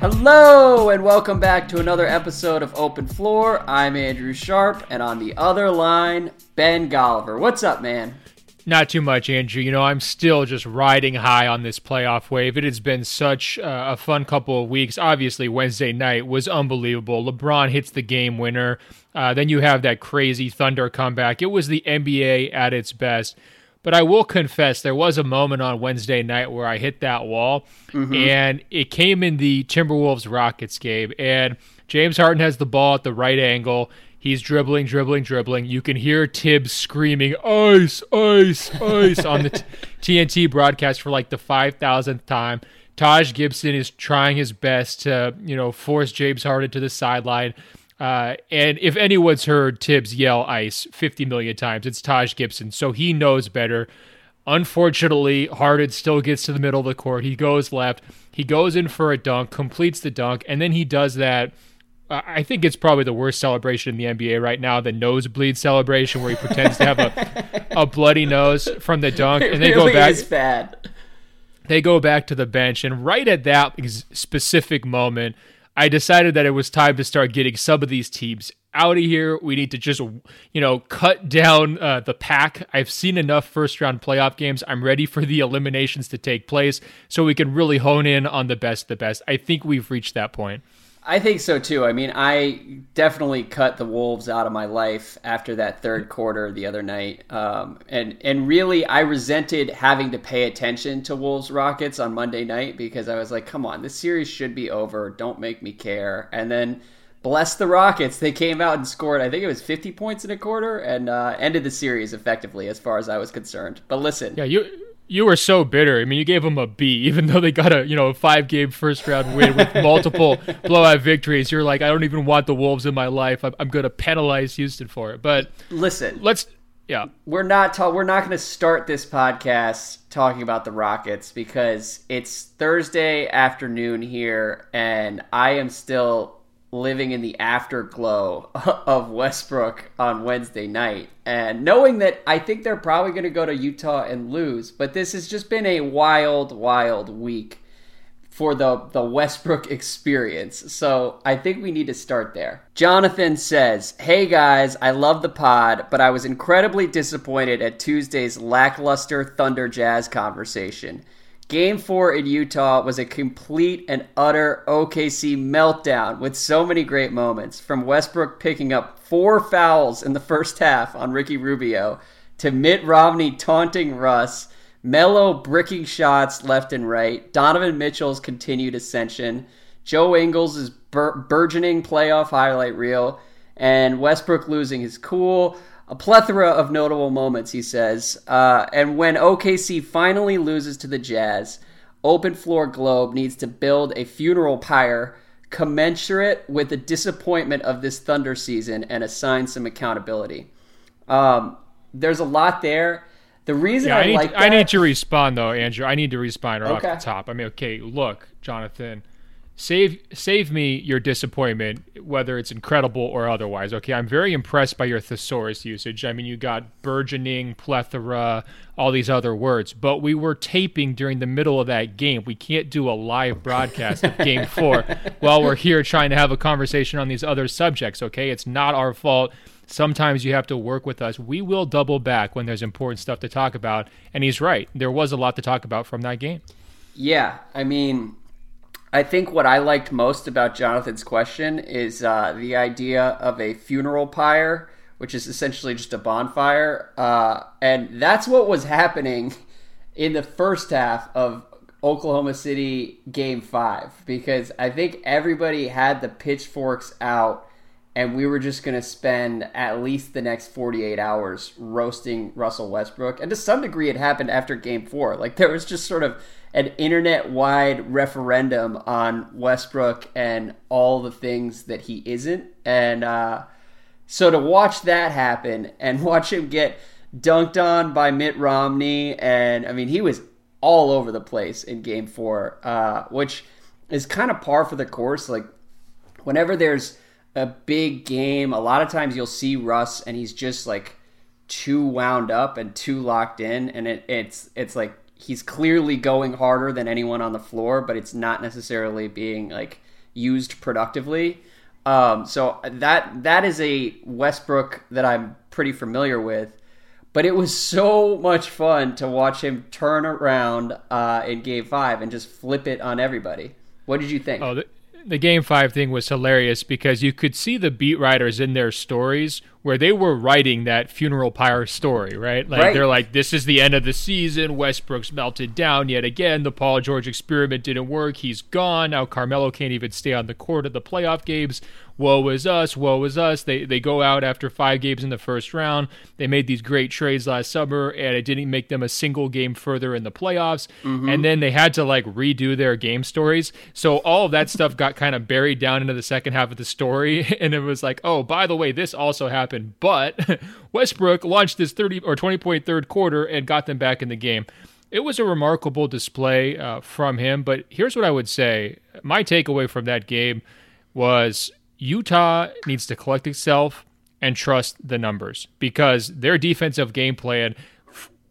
Hello and welcome back to another episode of Open Floor. I'm Andrew Sharp, and on the other line, Ben Golliver. What's up, man? Not too much, Andrew. You know, I'm still just riding high on this playoff wave. It has been such uh, a fun couple of weeks. Obviously, Wednesday night was unbelievable. LeBron hits the game winner. Uh, then you have that crazy Thunder comeback. It was the NBA at its best. But I will confess, there was a moment on Wednesday night where I hit that wall, mm-hmm. and it came in the Timberwolves Rockets game. And James Harden has the ball at the right angle. He's dribbling, dribbling, dribbling. You can hear Thibs screaming, ice, ice, ice on the t- TNT broadcast for like the 5,000th time. Taj Gibson is trying his best to, you know, force James Harden to the sideline. Uh, and if anyone's heard Thibs yell ice 50 million times, it's Taj Gibson. So he knows better. Unfortunately, Harden still gets to the middle of the court. He goes left. He goes in for a dunk, completes the dunk, and then he does that. I think it's probably the worst celebration in the NBA right now, the nosebleed celebration where he pretends to have a, a bloody nose from the dunk, and they really go back. Bad. They go back to the bench, and right at that specific moment, I decided that it was time to start getting some of these teams out of here. We need to just, you know, cut down uh, the pack. I've seen enough first round playoff games. I'm ready for the eliminations to take place so we can really hone in on the best, the best. I think we've reached that point. I think so too. I mean, I definitely cut the Wolves out of my life after that third quarter the other night, um, and and really I resented having to pay attention to Wolves Rockets on Monday night because I was like, come on, this series should be over. Don't make me care. And then bless the Rockets, they came out and scored. I think it was 50 points in a quarter and uh, ended the series effectively, as far as I was concerned. But listen, yeah, you you were so bitter. I mean, you gave them a B, even though they got a you know a five game first round win with multiple blowout victories. You're like, I don't even want the Wolves in my life. I'm, I'm going to penalize Houston for it. But listen, let's yeah, we're not ta- we're not going to start this podcast talking about the Rockets because it's Thursday afternoon here, and I am still living in the afterglow of Westbrook on Wednesday night and knowing that I think they're probably going to go to Utah and lose, but this has just been a wild, wild week for the, the Westbrook experience. So I think we need to start there. Jonathan says, Hey guys, I love the pod, but I was incredibly disappointed at Tuesday's lackluster Thunder Jazz conversation. Game four in Utah was a complete and utter OKC meltdown with so many great moments. From Westbrook picking up four fouls in the first half on Ricky Rubio to Mitt Romney taunting Russ, Melo bricking shots left and right, Donovan Mitchell's continued ascension, Joe Ingles' bur- burgeoning playoff highlight reel, and Westbrook losing his cool a plethora of notable moments, he says. Uh, and when OKC finally loses to the Jazz, Open Floor Globe needs to build a funeral pyre commensurate with the disappointment of this Thunder season and assign some accountability. Um, there's a lot there. The reason yeah, I, I, need like to, that, I need to respond though, Andrew. I need to respond right okay. off the top. I mean, okay, look, Jonathan save save me your disappointment, whether it's incredible or otherwise. Okay, I'm very impressed by your thesaurus usage. I mean, you got burgeoning, plethora, all these other words, but we were taping during the middle of that game. We can't do a live broadcast of Game Four while we're here trying to have a conversation on these other subjects. Okay, it's not our fault. Sometimes you have to work with us. We will double back when there's important stuff to talk about. And he's right. There was a lot to talk about from that game. Yeah, I mean, I think what I liked most about Jonathan's question is uh, the idea of a funeral pyre, which is essentially just a bonfire. Uh, and that's what was happening in the first half of Oklahoma City game five, because I think everybody had the pitchforks out and we were just going to spend at least the next 48 hours roasting Russell Westbrook. And to some degree, it happened after game four. Like there was just sort of an internet wide referendum on Westbrook and all the things that he isn't. And uh, so to watch that happen and watch him get dunked on by Mitt Romney, and I mean, he was all over the place in game four, uh, which is kind of par for the course. Like, whenever there's a big game, a lot of times you'll see Russ and he's just like too wound up and too locked in, and it, it's it's like he's clearly going harder than anyone on the floor, but it's not necessarily being like used productively. Um, so that that is a Westbrook that I'm pretty familiar with. But it was so much fun to watch him turn around uh, in Game Five and just flip it on everybody. What did you think? Oh, the, the Game Five thing was hilarious because you could see the beat writers in their stories where they were writing that funeral pyre story, right? Like right. they're like, "This is the end of the season. Westbrook's melted down yet again. The Paul George experiment didn't work. He's gone. Now Carmelo can't even stay on the court at the playoff games woe is us, woe is us. They they go out after five games in the first round. They made these great trades last summer, and it didn't make them a single game further in the playoffs. Mm-hmm. And then they had to like redo their game stories. So all of that stuff got kind of buried down into the second half of the story, and it was like, oh, by the way, this also happened, but Westbrook launched his thirty or twenty point third quarter and got them back in the game it was a remarkable display uh, from him. But here's what I would say: my takeaway from that game was Utah needs to collect itself and trust the numbers because their defensive game plan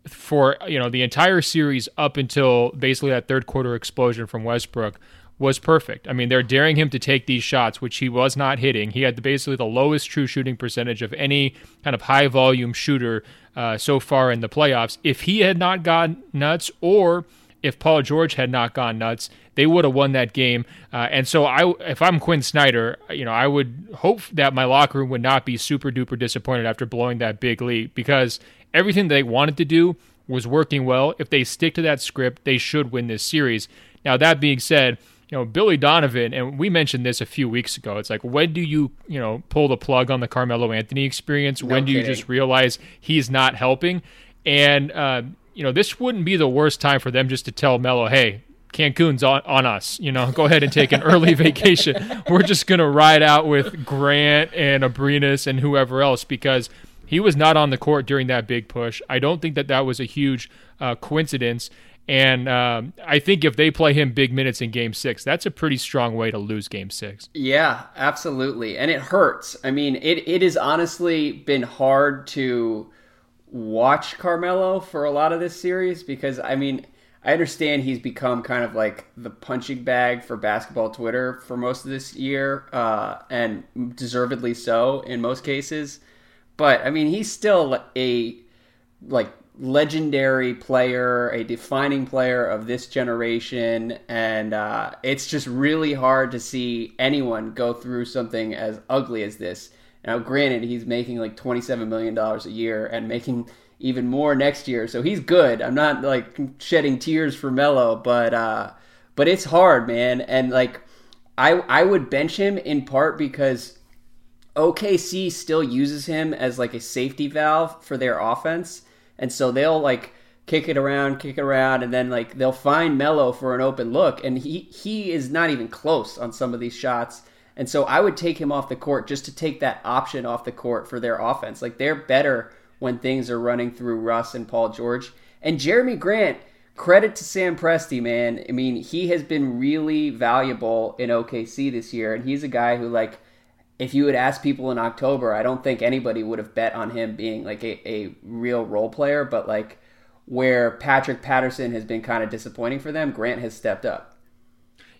for you know the entire series up until basically that third quarter explosion from Westbrook was perfect. I mean, they're daring him to take these shots, which he was not hitting. He had the, basically the lowest true shooting percentage of any kind of high volume shooter uh, so far in the playoffs. If he had not gone nuts, or if Paul George had not gone nuts, they would have won that game. Uh, and so, I, if I'm Quin Snyder, you know, I would hope that my locker room would not be super duper disappointed after blowing that big lead because everything they wanted to do was working well. If they stick to that script, they should win this series. Now, that being said, you know, Billy Donovan, and we mentioned this a few weeks ago. It's like, when do you, you know, pull the plug on the Carmelo Anthony experience? No when do kidding. you just realize he's not helping? And, uh, you know, this wouldn't be the worst time for them just to tell Melo, hey, Cancun's on, on us. You know, go ahead and take an early vacation. We're just going to ride out with Grant and Abrines and whoever else because he was not on the court during that big push. I don't think that that was a huge uh, coincidence. And um, I think if they play him big minutes in game six, that's a pretty strong way to lose game six. Yeah, absolutely. And it hurts. I mean, it, it has honestly been hard to watch Carmelo for a lot of this series because I mean I understand he's become kind of like the punching bag for basketball Twitter for most of this year, uh, and deservedly so in most cases. But I mean, he's still a like legendary player, a defining player of this generation, and uh, it's just really hard to see anyone go through something as ugly as this. Now, granted, he's making like $27 million a year and making even more next year, so he's good. I'm not like shedding tears for Melo, but uh, but it's hard, man. And like, I I would bench him in part because OKC still uses him as like a safety valve for their offense, and so they'll like kick it around, kick it around, and then like they'll find Melo for an open look, and he he is not even close on some of these shots. And so I would take him off the court just to take that option off the court for their offense. Like they're better when things are running through Russ and Paul George. And Jerami Grant, credit to Sam Presti, man. I mean, he has been really valuable in OKC this year, and he's a guy who like if you had asked people in October, I don't think anybody would have bet on him being like a, a real role player, but like where Patrick Patterson has been kind of disappointing for them, Grant has stepped up.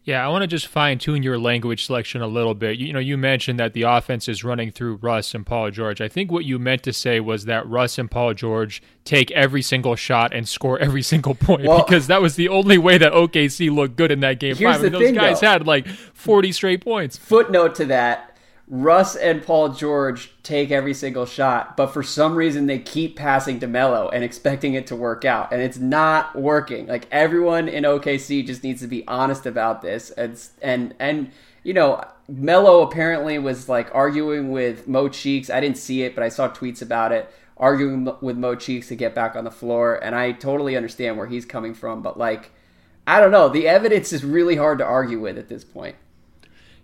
Yeah, I want to just fine tune your language selection a little bit. You, you, know, you mentioned that the offense is running through Russ and Paul George. I think what you meant to say was that Russ and Paul George take every single shot and score every single point well, because that was the only way that OKC looked good in that game five. I mean, those thing, guys though. had like 40 straight points. Footnote to that Russ and Paul George take every single shot, but for some reason they keep passing to Melo and expecting it to work out, and it's not working. Like everyone in OKC just needs to be honest about this, and and and you know Melo apparently was like arguing with Mo Cheeks. I didn't see it, but I saw tweets about it, arguing with Mo Cheeks to get back on the floor, and I totally understand where he's coming from, but like I don't know, the evidence is really hard to argue with at this point.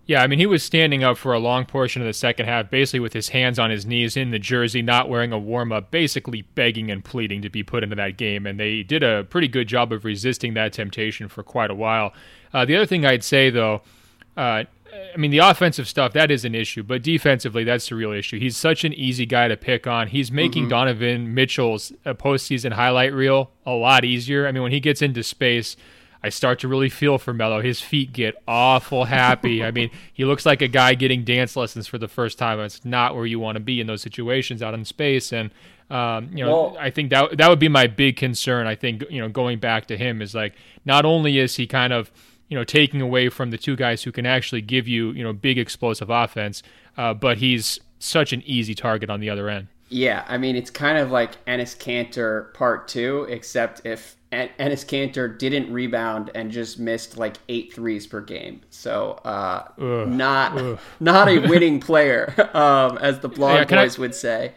Yeah, I mean, he was standing up for a long portion of the second half, basically with his hands on his knees in the jersey, not wearing a warm up, basically begging and pleading to be put into that game. And they did a pretty good job of resisting that temptation for quite a while. Uh, the other thing I'd say, though, uh, I mean, the offensive stuff, that is an issue, but defensively, that's the real issue. He's such an easy guy to pick on. He's making mm-hmm. Donovan Mitchell's uh, postseason highlight reel a lot easier. I mean, when he gets into space, I start to really feel for Melo. His feet get awful happy. I mean, he looks like a guy getting dance lessons for the first time. It's not where you want to be in those situations out in space. And um, you know, well, I think that that would be my big concern. I think you know, going back to him is like not only is he kind of you know taking away from the two guys who can actually give you you know big explosive offense, uh, but he's such an easy target on the other end. Yeah, I mean it's kind of like Enes Kanter part two, except if Enes Kanter didn't rebound and just missed like eight threes per game. So uh, ugh, not ugh. not a winning player, um, as the blog yeah, boys I, would say.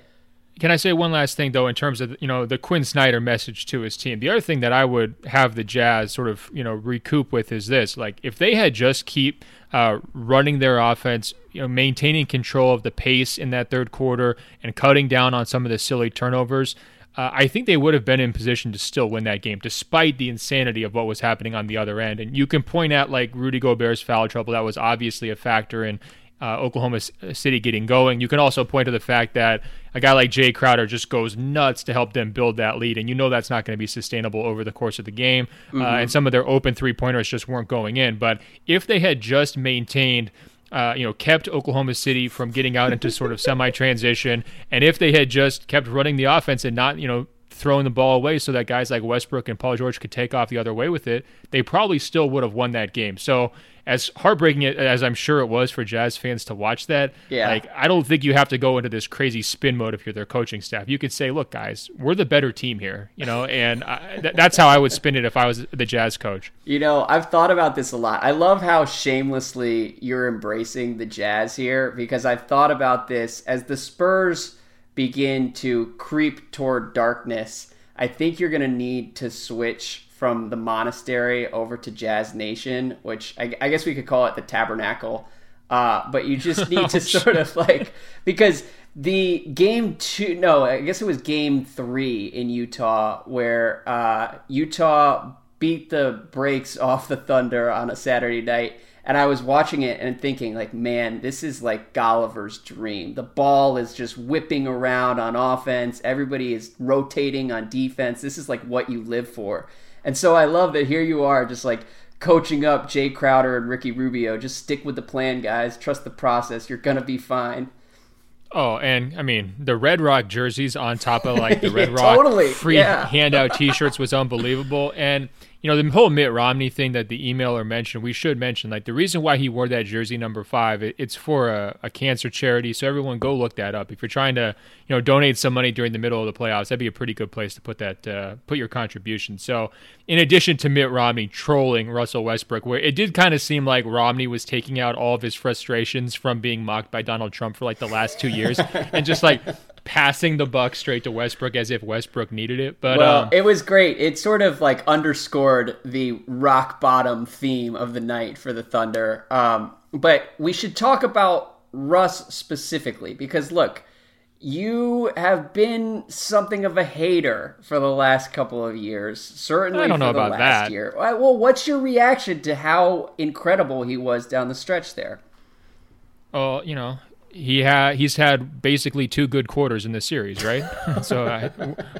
Can I say one last thing though, in terms of you know the Quin Snyder message to his team? The other thing that I would have the Jazz sort of you know recoup with is this: like if they had just keep uh, running their offense, you know, maintaining control of the pace in that third quarter, and cutting down on some of the silly turnovers. Uh, I think they would have been in position to still win that game, despite the insanity of what was happening on the other end. And you can point at like Rudy Gobert's foul trouble; that was obviously a factor in uh, Oklahoma City getting going. You can also point to the fact that a guy like Jae Crowder just goes nuts to help them build that lead, and you know that's not going to be sustainable over the course of the game. Uh, mm-hmm. Uh, and some of their open three pointers just weren't going in. But if they had just maintained uh, you know, kept Oklahoma City from getting out into sort of semi transition. And if they had just kept running the offense and not, you know, throwing the ball away so that guys like Westbrook and Paul George could take off the other way with it, they probably still would have won that game. So as heartbreaking as I'm sure it was for Jazz fans to watch that, yeah. like I don't think you have to go into this crazy spin mode if you're their coaching staff. You could say, "Look, guys, we're the better team here," you know, and I, th- that's how I would spin it if I was the Jazz coach. You know, I've thought about this a lot. I love how shamelessly you're embracing the Jazz here because I've thought about this as the Spurs begin to creep toward darkness. I think you're going to need to switch from the monastery over to Jazz Nation, which I, I guess we could call it the Tabernacle. Uh, but you just need oh, to sort of like because the game two, no, I guess it was game three in Utah where uh, Utah beat the brakes off the Thunder on a Saturday night and I was watching it and thinking, like, man, this is like Golliver's dream. The ball is just whipping around on offense. Everybody is rotating on defense. This is like what you live for. And so I love that here you are, just like coaching up Jae Crowder and Ricky Rubio. Just stick with the plan, guys. Trust the process. You're gonna be fine. Oh, and I mean the Red Rock jerseys on top of like the Red Rock totally. free yeah. handout T-shirts was unbelievable, and you know, the whole Mitt Romney thing that the emailer mentioned, we should mention, like the reason why he wore that jersey number five, it, it's for a, a, cancer charity. So everyone go look that up. If you're trying to, you know, donate some money during the middle of the playoffs, that'd be a pretty good place to put that, uh, put your contribution. So in addition to Mitt Romney trolling Russell Westbrook, where it did kind of seem like Romney was taking out all of his frustrations from being mocked by Donald Trump for like the last two years and just like passing the buck straight to Westbrook as if Westbrook needed it. But well, um, it was great. It sort of like underscored the rock bottom theme of the night for the Thunder. Um, but we should talk about Russ specifically because look, you have been something of a hater for the last couple of years. Certainly, I don't know about that. Year. Well, what's your reaction to how incredible he was down the stretch there? Oh, you know, he had he's had basically two good quarters in this series, right? so uh,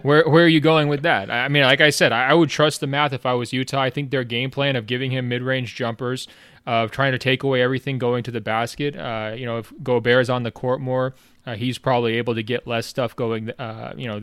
where where are you going with that? I mean, like I said, I, I, would trust the math if I was Utah. I think their game plan of giving him mid range jumpers, of trying to take away everything going to the basket. Uh, you know, if Gobert is on the court more, uh, he's probably able to get less stuff going. Uh, you know,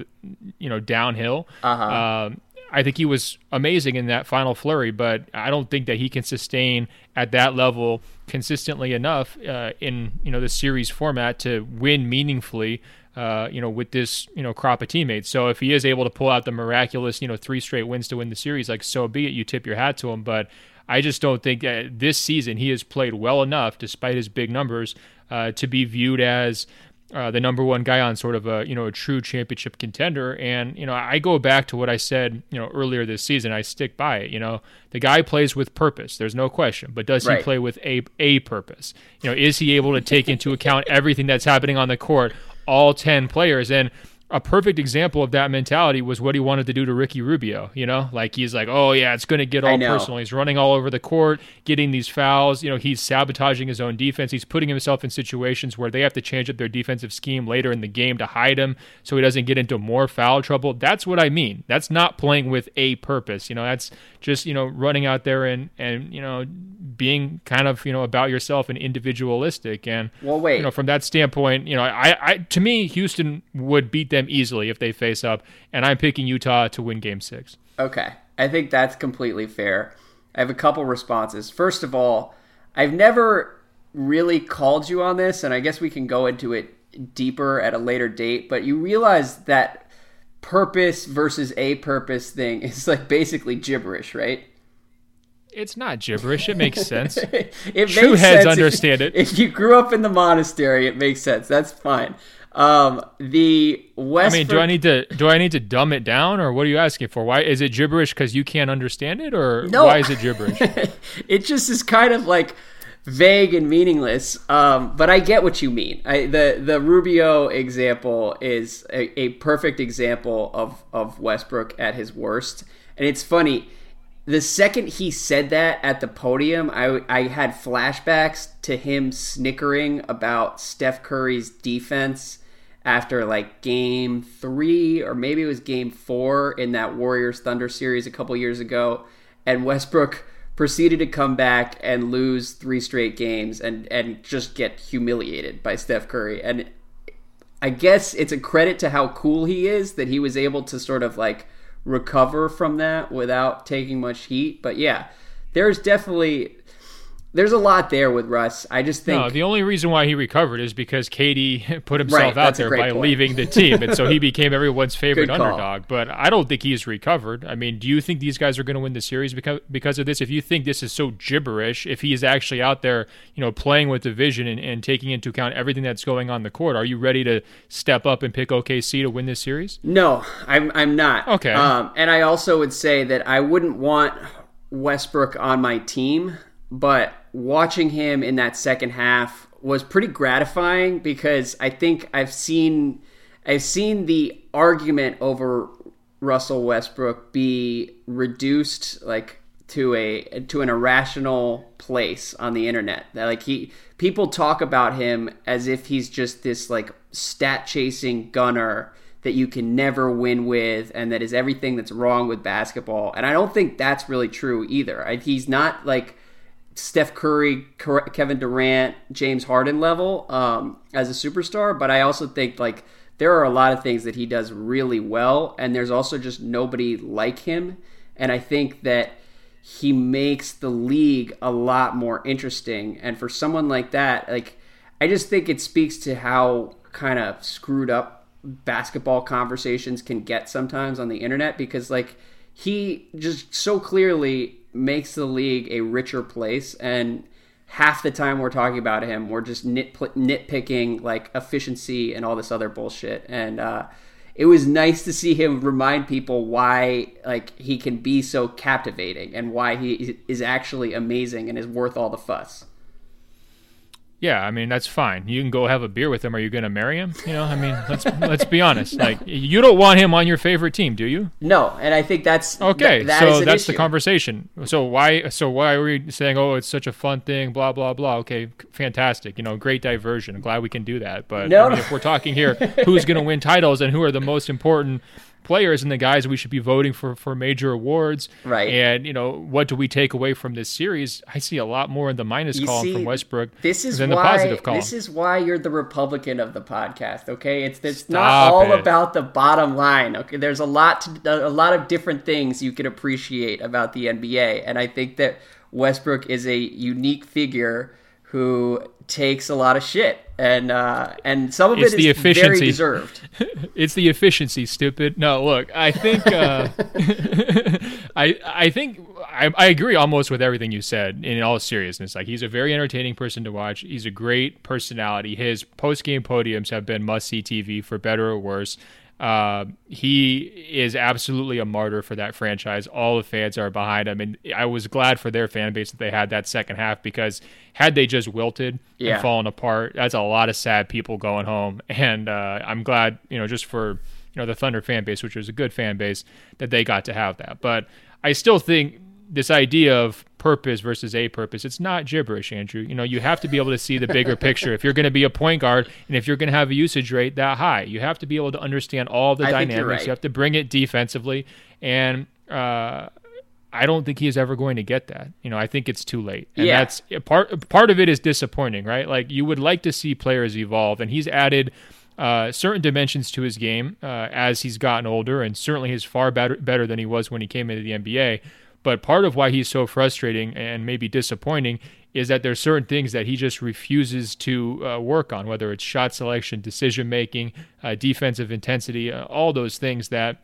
you know downhill. Uh-huh. Um, I think he was amazing in that final flurry, but I don't think that he can sustain at that level consistently enough uh, in you know the series format to win meaningfully. Uh, you know, with this you know crop of teammates. So if he is able to pull out the miraculous you know three straight wins to win the series, like so be it. You tip your hat to him, but I just don't think that this season he has played well enough, despite his big numbers, uh, to be viewed as uh, the number one guy on sort of a you know a true championship contender. And you know I go back to what I said you know earlier this season. I stick by it. You know the guy plays with purpose. There's no question. But does right. he play with a a purpose? You know is he able to take into account everything that's happening on the court? All ten players and a perfect example of that mentality was what he wanted to do to Ricky Rubio. You know, like he's like, oh yeah, it's going to get all personal. He's running all over the court, getting these fouls. You know, he's sabotaging his own defense. He's putting himself in situations where they have to change up their defensive scheme later in the game to hide him so he doesn't get into more foul trouble. That's what I mean. That's not playing with a purpose. You know, that's just you know running out there and and you know being kind of you know about yourself and individualistic. And well, wait, you know, from that standpoint, you know, I, I to me, Houston would beat them easily if they face up, and I'm picking Utah to win Game Six. Okay, I think that's completely fair. I have a couple responses. First of all, I've never really called you on this, and I guess we can go into it deeper at a later date. But you realize that purpose versus a purpose thing is like basically gibberish, right? It's not gibberish. It makes sense. it True makes heads sense. understand if, it. If you grew up in the monastery, it makes sense. That's fine. Um, the West. I mean, do I need to do I need to dumb it down, or what are you asking for? Why is it gibberish? Because you can't understand it, or no. why is it gibberish? it just is kind of like vague and meaningless. Um, but I get what you mean. I, the the Rubio example is a, a perfect example of of Westbrook at his worst, and it's funny the second he said that at the podium, I, I had flashbacks to him snickering about Steph Curry's defense after like game three, or maybe it was game four in that Warriors Thunder series a couple years ago. And Westbrook proceeded to come back and lose three straight games and, and just get humiliated by Steph Curry. And I guess it's a credit to how cool he is that he was able to sort of like recover from that without taking much heat. But yeah, there's definitely there's a lot there with Russ. I just think no, the only reason why he recovered is because KD put himself right, out there by point. leaving the team, and so he became everyone's favorite underdog. But I don't think he's recovered. I mean, do you think these guys are going to win the series because because of this? If you think this is so gibberish, if he is actually out there, you know, playing with the vision and, and taking into account everything that's going on the court, are you ready to step up and pick OKC to win this series? No, I'm I'm not. Okay, um, and I also would say that I wouldn't want Westbrook on my team, but watching him in that second half was pretty gratifying because I think I've seen I've seen the argument over Russell Westbrook be reduced like to a to an irrational place on the internet. That Like he people talk about him as if he's just this like stat chasing gunner that you can never win with and that is everything that's wrong with basketball. And I don't think that's really true either. He's not like Steph Curry, Kevin Durant, James Harden level um, as a superstar, but I also think like there are a lot of things that he does really well, and there's also just nobody like him, and I think that he makes the league a lot more interesting. And for someone like that, like I just think it speaks to how kind of screwed up basketball conversations can get sometimes on the internet because like he just so clearly makes the league a richer place and half the time we're talking about him we're just nit, nitpicking like efficiency and all this other bullshit. And uh, it was nice to see him remind people why like he can be so captivating and why he is actually amazing and is worth all the fuss yeah, I mean that's fine. You can go have a beer with him. Are you going to marry him? You know, I mean, let's let's be honest. Like, you don't want him on your favorite team, do you? No, and I think that's okay. Th- that so that's issue. the conversation. So why? So why are we saying, oh, it's such a fun thing? Blah blah blah. Okay, fantastic. You know, great diversion. I'm glad we can do that. But no. I mean, if we're talking here, who's going to win titles and who are the most important players and the guys we should be voting for for major awards. Right. And you know what do we take away from this series? I see a lot more in the minus you column see, from Westbrook this is than why, the positive column. This is why you're the Republican of the podcast. Okay, it's it's Stop not all it. about the bottom line. Okay, there's a lot to, a lot of different things you can appreciate about the NBA, and I think that Westbrook is a unique figure who takes a lot of shit, and uh, and some of it's it the is efficiency. very deserved. it's the efficiency, stupid. No, look, I think uh, I I think I, I agree almost with everything you said. In all seriousness, like he's a very entertaining person to watch. He's a great personality. His post game podiums have been must see TV for better or worse. Uh, he is absolutely a martyr for that franchise. All the fans are behind him, and I was glad for their fan base that they had that second half because had they just wilted yeah. and fallen apart, that's a lot of sad people going home. And uh, I'm glad, you know, just for you know the Thunder fan base, which was a good fan base, that they got to have that. But I still think this idea of purpose versus a purpose, it's not gibberish, Andrew. You know, you have to be able to see the bigger picture. If you're going to be a point guard and if you're going to have a usage rate that high, you have to be able to understand all the I dynamics. Right. You have to bring it defensively. And uh, I don't think he's ever going to get that. You know, I think it's too late. And yeah. that's part part of it is disappointing, right? Like you would like to see players evolve and he's added uh, certain dimensions to his game uh, as he's gotten older, and certainly he's far better better than he was when he came into the NBA. But part of why he's so frustrating and maybe disappointing is that there's certain things that he just refuses to uh, work on, whether it's shot selection, decision making, uh, defensive intensity, uh, all those things that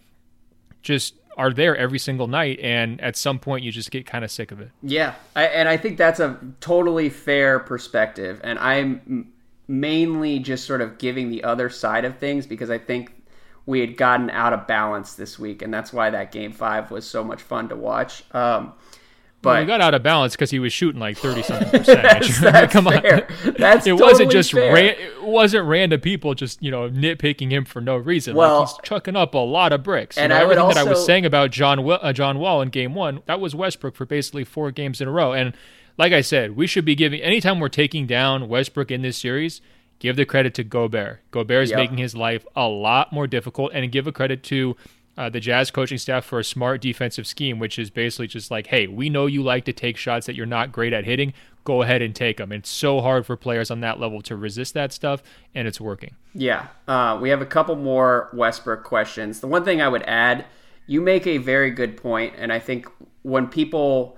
just are there every single night. And at some point you just get kind of sick of it. Yeah. I, and i think that's a totally fair perspective. And i'm mainly just sort of giving the other side of things because I think we had gotten out of balance this week, and that's why that game five was so much fun to watch. Um, but well, we got out of balance because he was shooting like thirty something percent. that's, that's Come fair. on, that's it totally wasn't just fair. Ran, it wasn't random people just you know nitpicking him for no reason. Well, like he's chucking up a lot of bricks. And you know, I everything also, that I was saying about John uh, John Wall in Game One, that was Westbrook for basically four games in a row. And like I said, we should be giving anytime we're taking down Westbrook in this series give the credit to Gobert. Gobert is yep. making his life a lot more difficult, and give a credit to uh, the Jazz coaching staff for a smart defensive scheme, which is basically just like, hey, we know you like to take shots that you're not great at hitting. Go ahead and take them. It's so hard for players on that level to resist that stuff, and it's working. Yeah. Uh, we have a couple more Westbrook questions. The one thing I would add, you make a very good point, and I think when people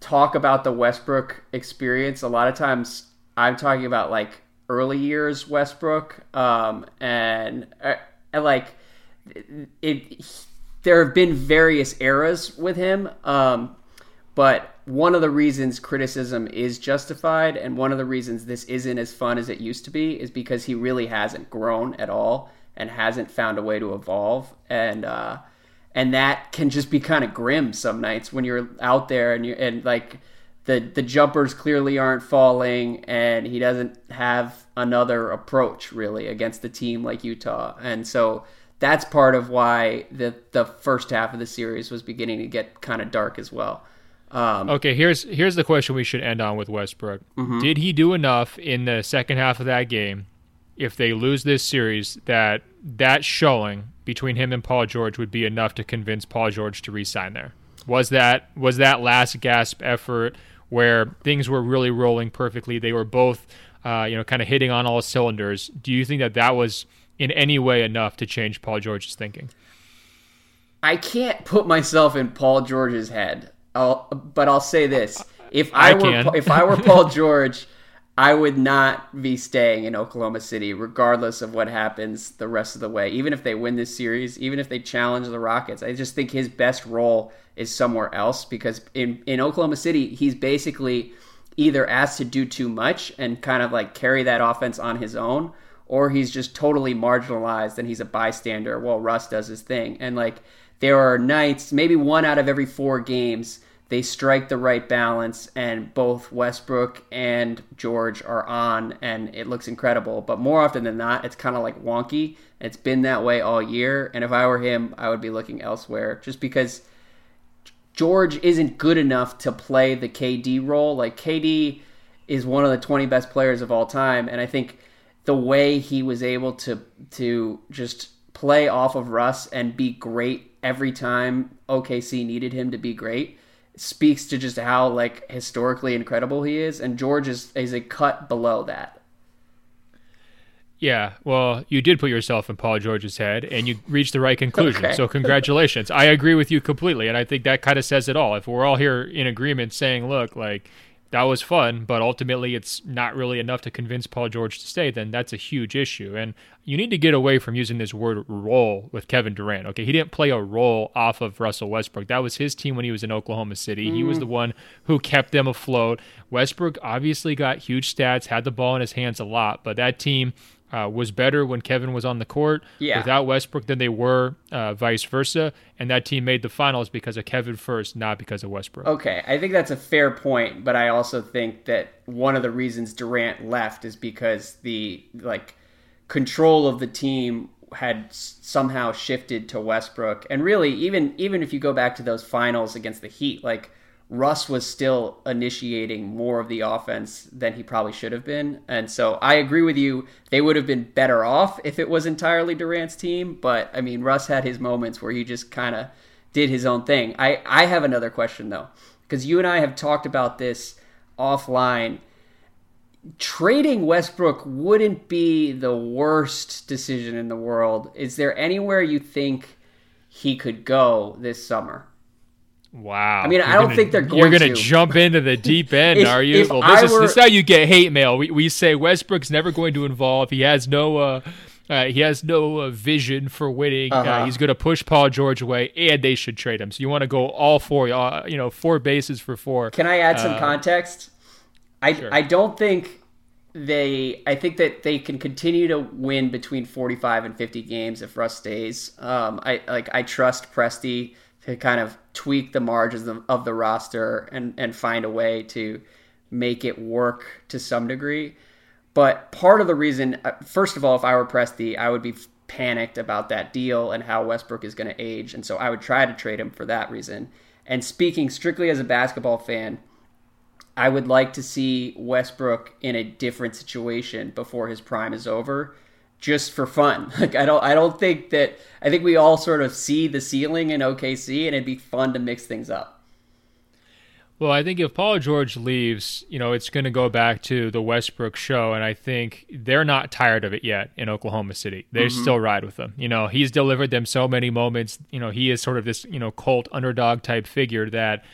talk about the Westbrook experience, a lot of times I'm talking about like early years Westbrook, um, and, uh, like it, it, there have been various eras with him, um, but one of the reasons criticism is justified, and one of the reasons this isn't as fun as it used to be, is because he really hasn't grown at all and hasn't found a way to evolve, and uh, and that can just be kind of grim some nights when you're out there and you and like the the jumpers clearly aren't falling, and he doesn't have another approach really against the team like Utah, and so that's part of why the the first half of the series was beginning to get kind of dark as well. Um, okay, here's here's the question we should end on with Westbrook. Mm-hmm. Did he do enough in the second half of that game? If they lose this series, that that showing between him and Paul George would be enough to convince Paul George to resign there. Was that was that last gasp effort? where things were really rolling perfectly. They were both, uh, you know, kind of hitting on all cylinders. Do you think that that was in any way enough to change Paul George's thinking? I can't put myself in Paul George's head, I'll, but I'll say this: if I, I were if I were Paul George, I would not be staying in Oklahoma City, regardless of what happens the rest of the way. Even if they win this series, even if they challenge the Rockets, I just think his best role is somewhere else because in, in Oklahoma City, he's basically either asked to do too much and kind of like carry that offense on his own, or he's just totally marginalized and he's a bystander while Russ does his thing. And like there are nights, maybe one out of every four games, they strike the right balance and both Westbrook and George are on and it looks incredible. But more often than not, it's kind of like wonky. It's been that way all year. And if I were him, I would be looking elsewhere just because George isn't good enough to play the KD role. Like KD is one of the 20 best players of all time and I think the way he was able to to just play off of Russ and be great every time OKC needed him to be great speaks to just how like historically incredible he is and George is is a cut below that. Yeah, well, you did put yourself in Paul George's head and you reached the right conclusion. Okay. So, congratulations. I agree with you completely. And I think that kind of says it all. If we're all here in agreement saying, look, like, that was fun, but ultimately it's not really enough to convince Paul George to stay, then that's a huge issue. And you need to get away from using this word role with Kevin Durant. Okay, he didn't play a role off of Russell Westbrook. That was his team when he was in Oklahoma City. Mm. He was mm. the one who kept them afloat. Westbrook obviously got huge stats, had the ball in his hands a lot, but that team uh, was better when Kevin was on the court yeah. without Westbrook than they were uh, vice versa. And that team made the finals because of Kevin first, not because of Westbrook. Okay, I think that's a fair point, but I also think that one of the reasons Durant left is because the like control of the team had somehow shifted to Westbrook. And really, even even if you go back to those finals against the Heat, like Russ was still initiating more of the offense than he probably should have been. And so I agree with you. They would have been better off if it was entirely Durant's team. But I mean, Russ had his moments where he just kind of did his own thing. I, I have another question though, because you and I have talked about this offline. Trading Westbrook wouldn't be the worst decision in the world. Is there anywhere you think he could go this summer? Wow. I mean, you're I don't gonna, think they're going to. You're going to jump into the deep end, if, are you? Well, this is, were, this is how you get hate mail. We, we say Westbrook's never going to involve. He has no. Uh, uh, he has no uh, vision for winning. Uh, uh-huh. he's going to push Paul George away, and they should trade him. So you want to go all four, uh, you know, four bases for four. Can I add some uh, context? I sure. I don't think they. I think that they can continue to win between forty five and fifty games if Russ stays. Um, I like I trust Presti to kind of tweak the margins of, of the roster and and find a way to make it work to some degree. But part of the reason, uh, first of all, if I were Presti, I would be panicked about that deal and how Westbrook is going to age, and so I would try to trade him for that reason. And speaking strictly as a basketball fan, I would like to see Westbrook in a different situation before his prime is over just for fun. Like I don't I don't think that I think we all sort of see the ceiling in OKC and it'd be fun to mix things up. Well, I think if Paul George leaves, you know, it's going to go back to the Westbrook show, and I think they're not tired of it yet in Oklahoma City. They mm-hmm. still ride with him. You know, he's delivered them so many moments. You know, he is sort of this, you know, cult underdog type figure that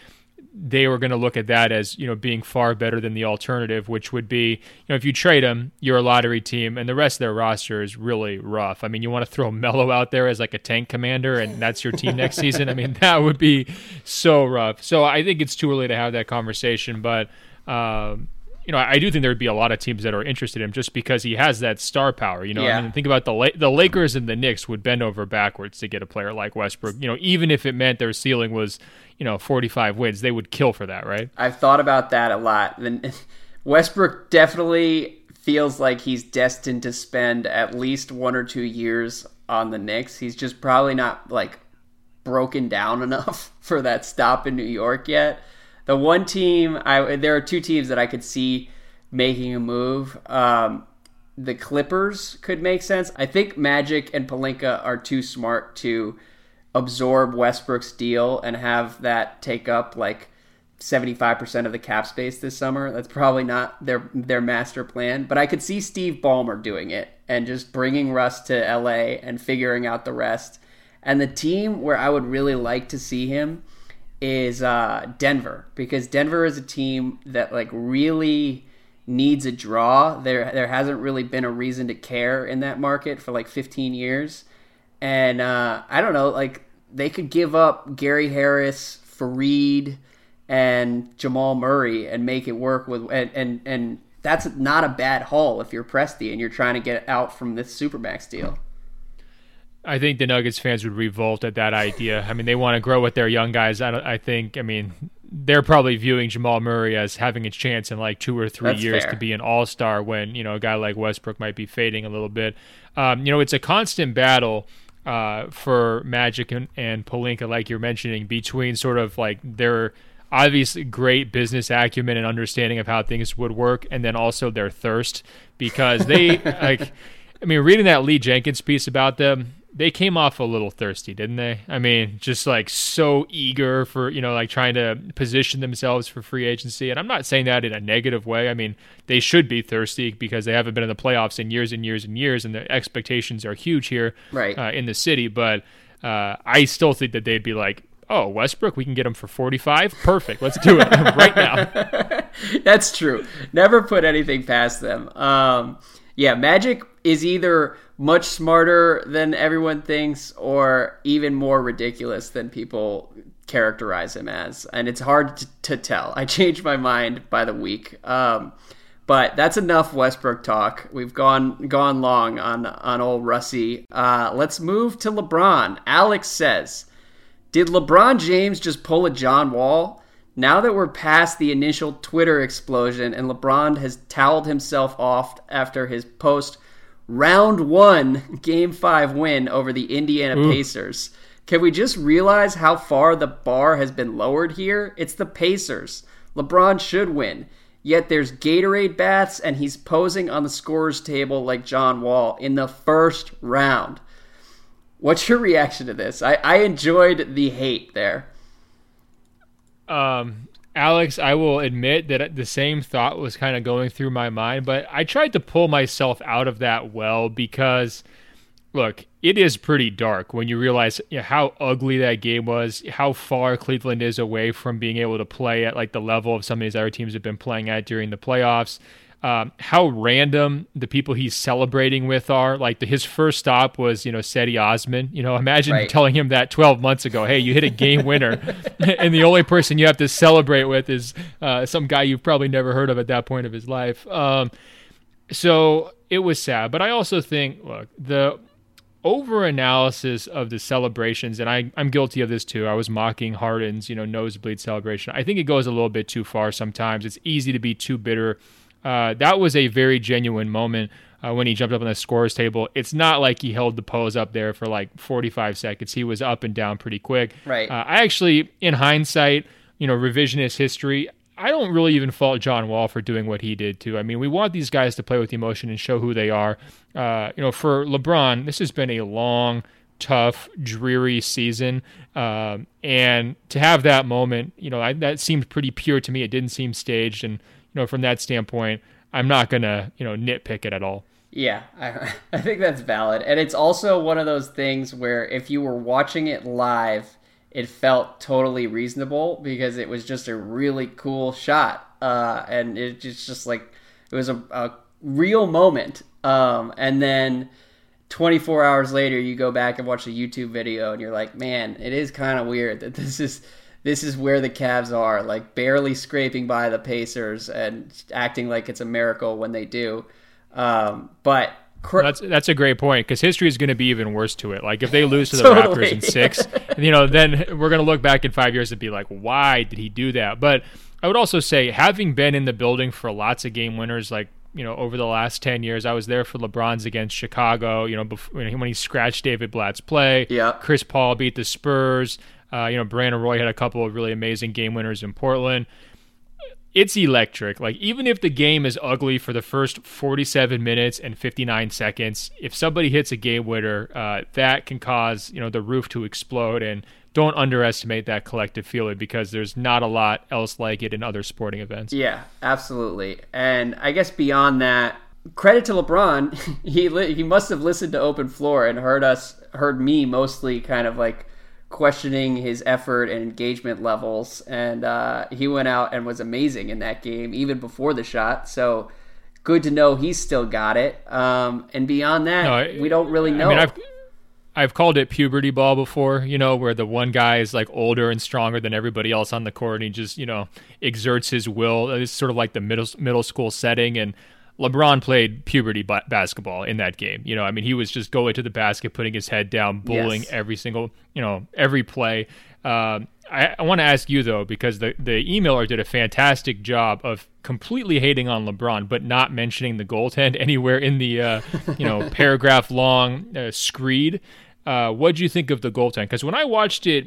they were going to look at that as you know being far better than the alternative, which would be you know if you trade him, you're a lottery team, and the rest of their roster is really rough. I mean, you want to throw Melo out there as like a tank commander, and that's your team next season. I mean, that would be so rough. So I think it's too early to have that conversation, but. Um, you know, I do think there would be a lot of teams that are interested in him just because he has that star power. You know, yeah. I mean, think about the La- the Lakers and the Knicks would bend over backwards to get a player like Westbrook. You know, even if it meant their ceiling was, you know, 45 wins, they would kill for that, right? I've thought about that a lot. Then Westbrook definitely feels like he's destined to spend at least one or two years on the Knicks. He's just probably not like broken down enough for that stop in New York yet the one team I there are two teams that I could see making a move. Um, the Clippers could make sense. I think Magic and Pelinka are too smart to absorb Westbrook's deal and have that take up like 75% of the cap space this summer. That's probably not their their master plan, but I could see Steve Ballmer doing it and just bringing Russ to LA and figuring out the rest. And the team where I would really like to see him is uh, Denver because Denver is a team that like really needs a draw. There there hasn't really been a reason to care in that market for like 15 years, and uh, I don't know like they could give up Gary Harris, Faried, and Jamal Murray and make it work with and and and that's not a bad haul if you're Presti and you're trying to get out from this supermax deal. I think the Nuggets fans would revolt at that idea. I mean, they want to grow with their young guys. I, I think. I mean, they're probably viewing Jamal Murray as having a chance in like two or three That's years fair. to be an All Star. When you know a guy like Westbrook might be fading a little bit. Um, you know, it's a constant battle. Uh, for Magic and, and Pelinka, like you're mentioning, between sort of like their obviously great business acumen and understanding of how things would work, and then also their thirst because they like. I mean, reading that Lee Jenkins piece about them, they came off a little thirsty, didn't they? I mean, just like so eager for, you know, like trying to position themselves for free agency. And I'm not saying that in a negative way. I mean, they should be thirsty because they haven't been in the playoffs in years and years and years, and the expectations are huge here right. uh, in the city. But uh, I still think that they'd be like, oh, Westbrook, we can get him for 45. Perfect. Let's do it right now. That's true. Never put anything past them. Um, yeah, Magic is either much smarter than everyone thinks or even more ridiculous than people characterize him as. And it's hard to, to tell. I change my mind by the week. Um, but that's enough Westbrook talk. We've gone gone long on on old Russie. Uh, let's move to LeBron. Alex says, "Did LeBron James just pull a John Wall? Now that we're past the initial Twitter explosion and LeBron has toweled himself off after his post round one, game five win over the Indiana. Pacers. Can we just realize how far the bar has been lowered here? It's the Pacers. LeBron should win. Yet there's Gatorade baths, and he's posing on the scorer's table like John Wall in the first round. What's your reaction to this? I, I enjoyed the hate there. Um, Alex, I will admit that the same thought was kind of going through my mind, but I tried to pull myself out of that well because, look, it is pretty dark when you realize you know, how ugly that game was, how far Cleveland is away from being able to play at like the level of some of these other teams have been playing at during the playoffs um, how random the people he's celebrating with are. Like the, his first stop was, you know, Cedi Osman. You know, imagine right. telling him that 12 months ago, hey, you hit a game winner, and the only person you have to celebrate with is uh, some guy you've probably never heard of at that point of his life. Um, so it was sad, but I also think, look, the over analysis of the celebrations, and I, I'm guilty of this too. I was mocking Harden's, you know, nosebleed celebration. I think it goes a little bit too far sometimes. It's easy to be too bitter uh, that was a very genuine moment uh, when he jumped up on the scores table. It's not like he held the pose up there for like 45 seconds. He was up and down pretty quick. Right. Uh, I actually, in hindsight, you know, revisionist history, I don't really even fault John Wall for doing what he did too. I mean, we want these guys to play with emotion and show who they are. Uh, you know, for LeBron, this has been a long, tough, dreary season, um, and to have that moment, you know, I, that seemed pretty pure to me. It didn't seem staged, and you know, from that standpoint, I'm not gonna, you know, nitpick it at all. Yeah, I, I think that's valid, and it's also one of those things where if you were watching it live, it felt totally reasonable because it was just a really cool shot, uh, and it just just like it was a, a real moment. Um, and then 24 hours later, you go back and watch a YouTube video, and you're like, man, it is kind of weird that this is this is where the Cavs are, like barely scraping by the Pacers and acting like it's a miracle when they do. Um, but well, that's that's a great point because history is going to be even worse to it. Like if they lose to the totally. Raptors in six, you know, then we're going to look back in five years and be like, why did he do that? But I would also say, having been in the building for lots of game winners, like you know, over the last 10 years. I was there for LeBron's against Chicago, you know, before, when he scratched David Blatt's play. Yeah. Chris Paul beat the Spurs. Uh, you know, Brandon Roy had a couple of really amazing game winners in Portland. It's electric. Like, even if the game is ugly for the first 47 minutes and 59 seconds, if somebody hits a game winner, uh, that can cause, you know, the roof to explode. And don't underestimate that collective feeling because there's not a lot else like it in other sporting events. Yeah, absolutely. And I guess beyond that, credit to LeBron. he li- he must have listened to Open Floor and heard us, heard me mostly kind of like questioning his effort and engagement levels. And uh, he went out and was amazing in that game, even before the shot. So good to know he's still got it. Um, and beyond that, no, I, we don't really know. I mean, I've, I've called it puberty ball before, you know, where the one guy is like older and stronger than everybody else on the court, and he just, you know, exerts his will. It's sort of like the middle middle school setting, and LeBron played puberty b- basketball in that game. You know, I mean, he was just going to the basket, putting his head down, bullying yes. every single, you know, every play. Uh, I, I want to ask you though, because the the emailer did a fantastic job of completely hating on LeBron, but not mentioning the goaltend anywhere in the uh, you know paragraph long uh, screed. Uh, what do you think of the goaltend? Because when I watched it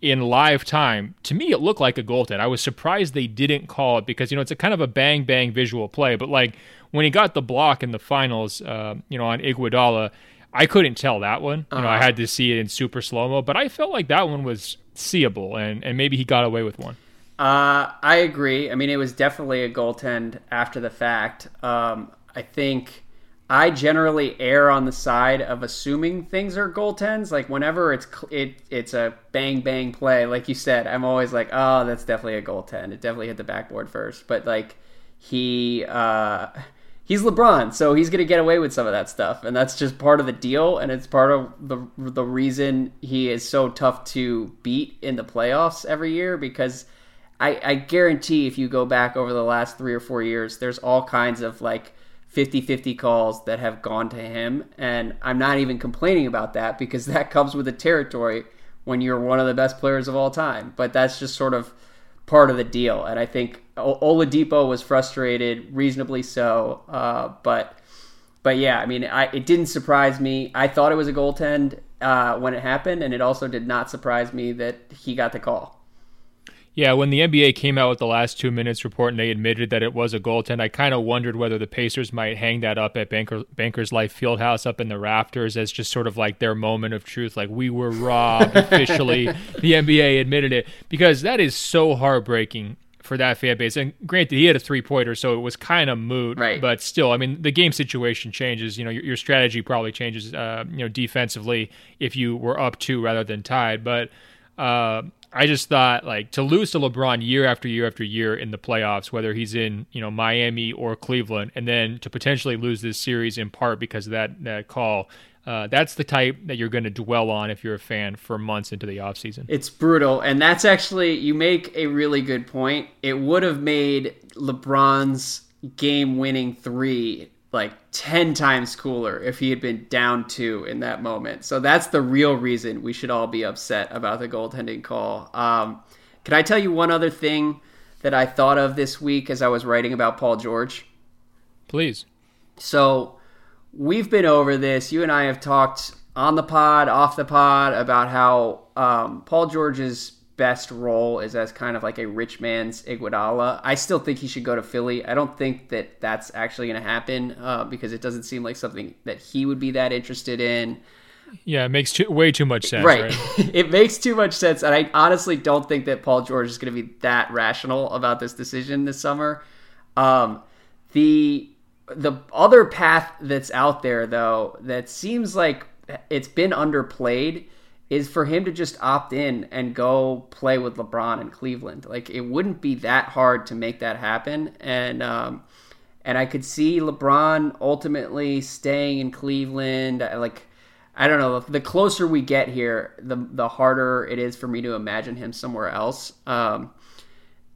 in live time, to me it looked like a goaltend. I was surprised they didn't call it because you know it's a kind of a bang bang visual play, but like when he got the block in the finals, uh, you know, on Iguodala, I couldn't tell that one. You uh-huh. know, I uh-huh. had to see it in super slow mo, but I felt like that one was seeable, and and maybe he got away with one. Uh, I agree. I mean, it was definitely a goaltend after the fact. Um, I think I generally err on the side of assuming things are goaltends. Like whenever it's it it's a bang bang play, like you said, I'm always like, oh, that's definitely a goaltend. It definitely hit the backboard first. But like he uh, he's LeBron, so he's gonna get away with some of that stuff, and that's just part of the deal, and it's part of the the reason he is so tough to beat in the playoffs every year because. I, I guarantee if you go back over the last three or four years, there's all kinds of like 50-50 calls that have gone to him and I'm not even complaining about that because that comes with the territory when you're one of the best players of all time but that's just sort of part of the deal and I think Oladipo was frustrated reasonably so uh, but but yeah, I mean, I, it didn't surprise me. I thought it was a goaltend uh, when it happened, and it also did not surprise me that he got the call. Yeah, when the NBA came out with the last two minutes report and they admitted that it was a goaltend, I kind of wondered whether the Pacers might hang that up at Banker, Bankers Life Fieldhouse up in the rafters as just sort of like their moment of truth. Like, we were robbed officially. the NBA admitted it because that is so heartbreaking for that fan base. And granted, he had a three pointer, so it was kind of moot. Right. But still, I mean, the game situation changes. You know, your, your strategy probably changes. Uh, you know, defensively if you were up two rather than tied. But uh, I just thought like to lose to LeBron year after year after year in the playoffs, whether he's in you know Miami or Cleveland, and then to potentially lose this series in part because of that that call uh, that's the type that you're going to dwell on if you're a fan for months into the offseason. It's brutal. And that's actually, you make a really good point. It would have made LeBron's game winning three like 10 times cooler if he had been down two in that moment. So that's the real reason we should all be upset about the goaltending call. Um, can I tell you one other thing that I thought of this week as I was writing about Paul George? Please. So we've been over this. You and I have talked on the pod, off the pod, about how um, Paul George's best role is as kind of like a rich man's Iguodala. I still think he should go to Philly. I don't think that that's actually going to happen uh, because it doesn't seem like something that he would be that interested in. Yeah, it makes too, way too much sense. Right. right? it makes too much sense. And I honestly don't think that Paul George is going to be that rational about this decision this summer. Um, the the other path that's out there though that seems like it's been underplayed is for him to just opt in and go play with LeBron in Cleveland. Like it wouldn't be that hard to make that happen, and um, and I could see LeBron ultimately staying in Cleveland. Like I don't know, the closer we get here, the the harder it is for me to imagine him somewhere else. Um,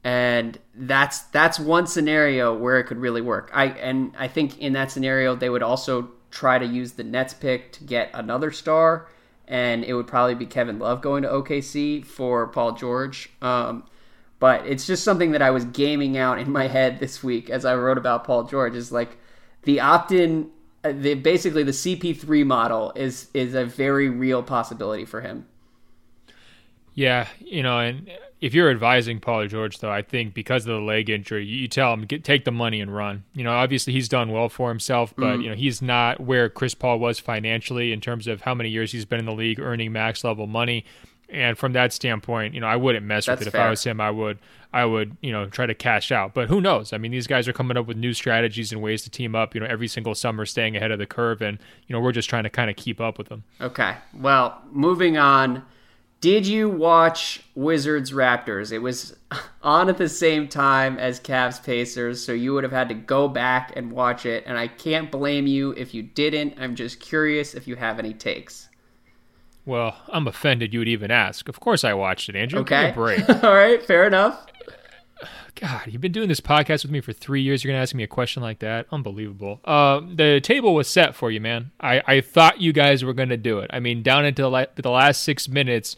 and that's that's one scenario where it could really work. I and I think in that scenario they would also try to use the Nets pick to get another star, and it would probably be Kevin Love going to OKC for Paul George. Um, but it's just something that I was gaming out in my head this week as I wrote about Paul George. Is like the opt-in, uh, the basically the CP3 model is is a very real possibility for him. Yeah, you know, and if you're advising Paul George, though, I think because of the leg injury, you tell him get take the money and run. You know, obviously he's done well for himself, but mm. you know he's not where Chris Paul was financially in terms of how many years he's been in the league earning max level money. And from that standpoint, you know, I wouldn't mess That's with it. Fair. If I was him, I would, I would, you know, try to cash out. But who knows? I mean, these guys are coming up with new strategies and ways to team up. You know, every single summer, staying ahead of the curve, and you know, we're just trying to kind of keep up with them. Okay. Well, moving on did you watch Wizards Raptors? It was on at the same time as Cavs Pacers, so you would have had to go back and watch it, and I can't blame you if you didn't. I'm just curious if you have any takes. Well, I'm offended you would even ask. Of course I watched it, Andrew. Okay. break. All right, fair enough. God, you've been doing this podcast with me for three years. You're gonna ask me a question like that? Unbelievable. Uh, the table was set for you, man. I, I thought you guys were gonna do it. I mean, down into the, la- the last six minutes,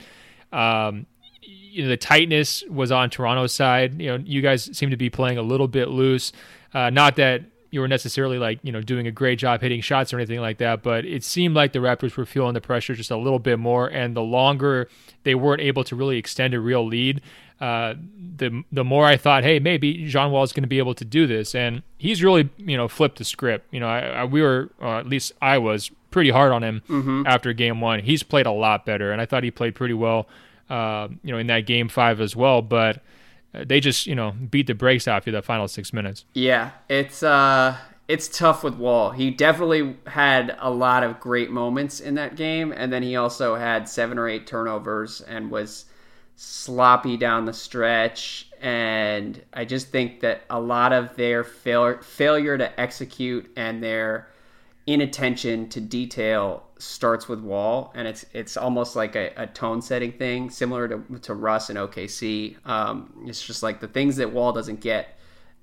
um, you know, the tightness was on Toronto's side. You know, you guys seem to be playing a little bit loose. Uh, not that you were necessarily like you know doing a great job hitting shots or anything like that, but it seemed like the Raptors were feeling the pressure just a little bit more. And the longer they weren't able to really extend a real lead, uh, the the more I thought, hey, maybe John Wall is going to be able to do this, and he's really you know flipped the script. You know, I, I, we were, uh, at least I was, pretty hard on him mm-hmm. after game one. He's played a lot better, and I thought he played pretty well uh, you know, in that game five as well. But uh, they just, you know, beat the brakes off you the final six minutes. Yeah, it's uh, it's tough with Wall. He definitely had a lot of great moments in that game, and then he also had seven or eight turnovers and was sloppy down the stretch. And I just think that a lot of their fail- failure to execute and their inattention to detail starts with Wall, and it's it's almost like a, a tone setting thing, similar to to Russ and OKC. Um, it's just like the things that Wall doesn't get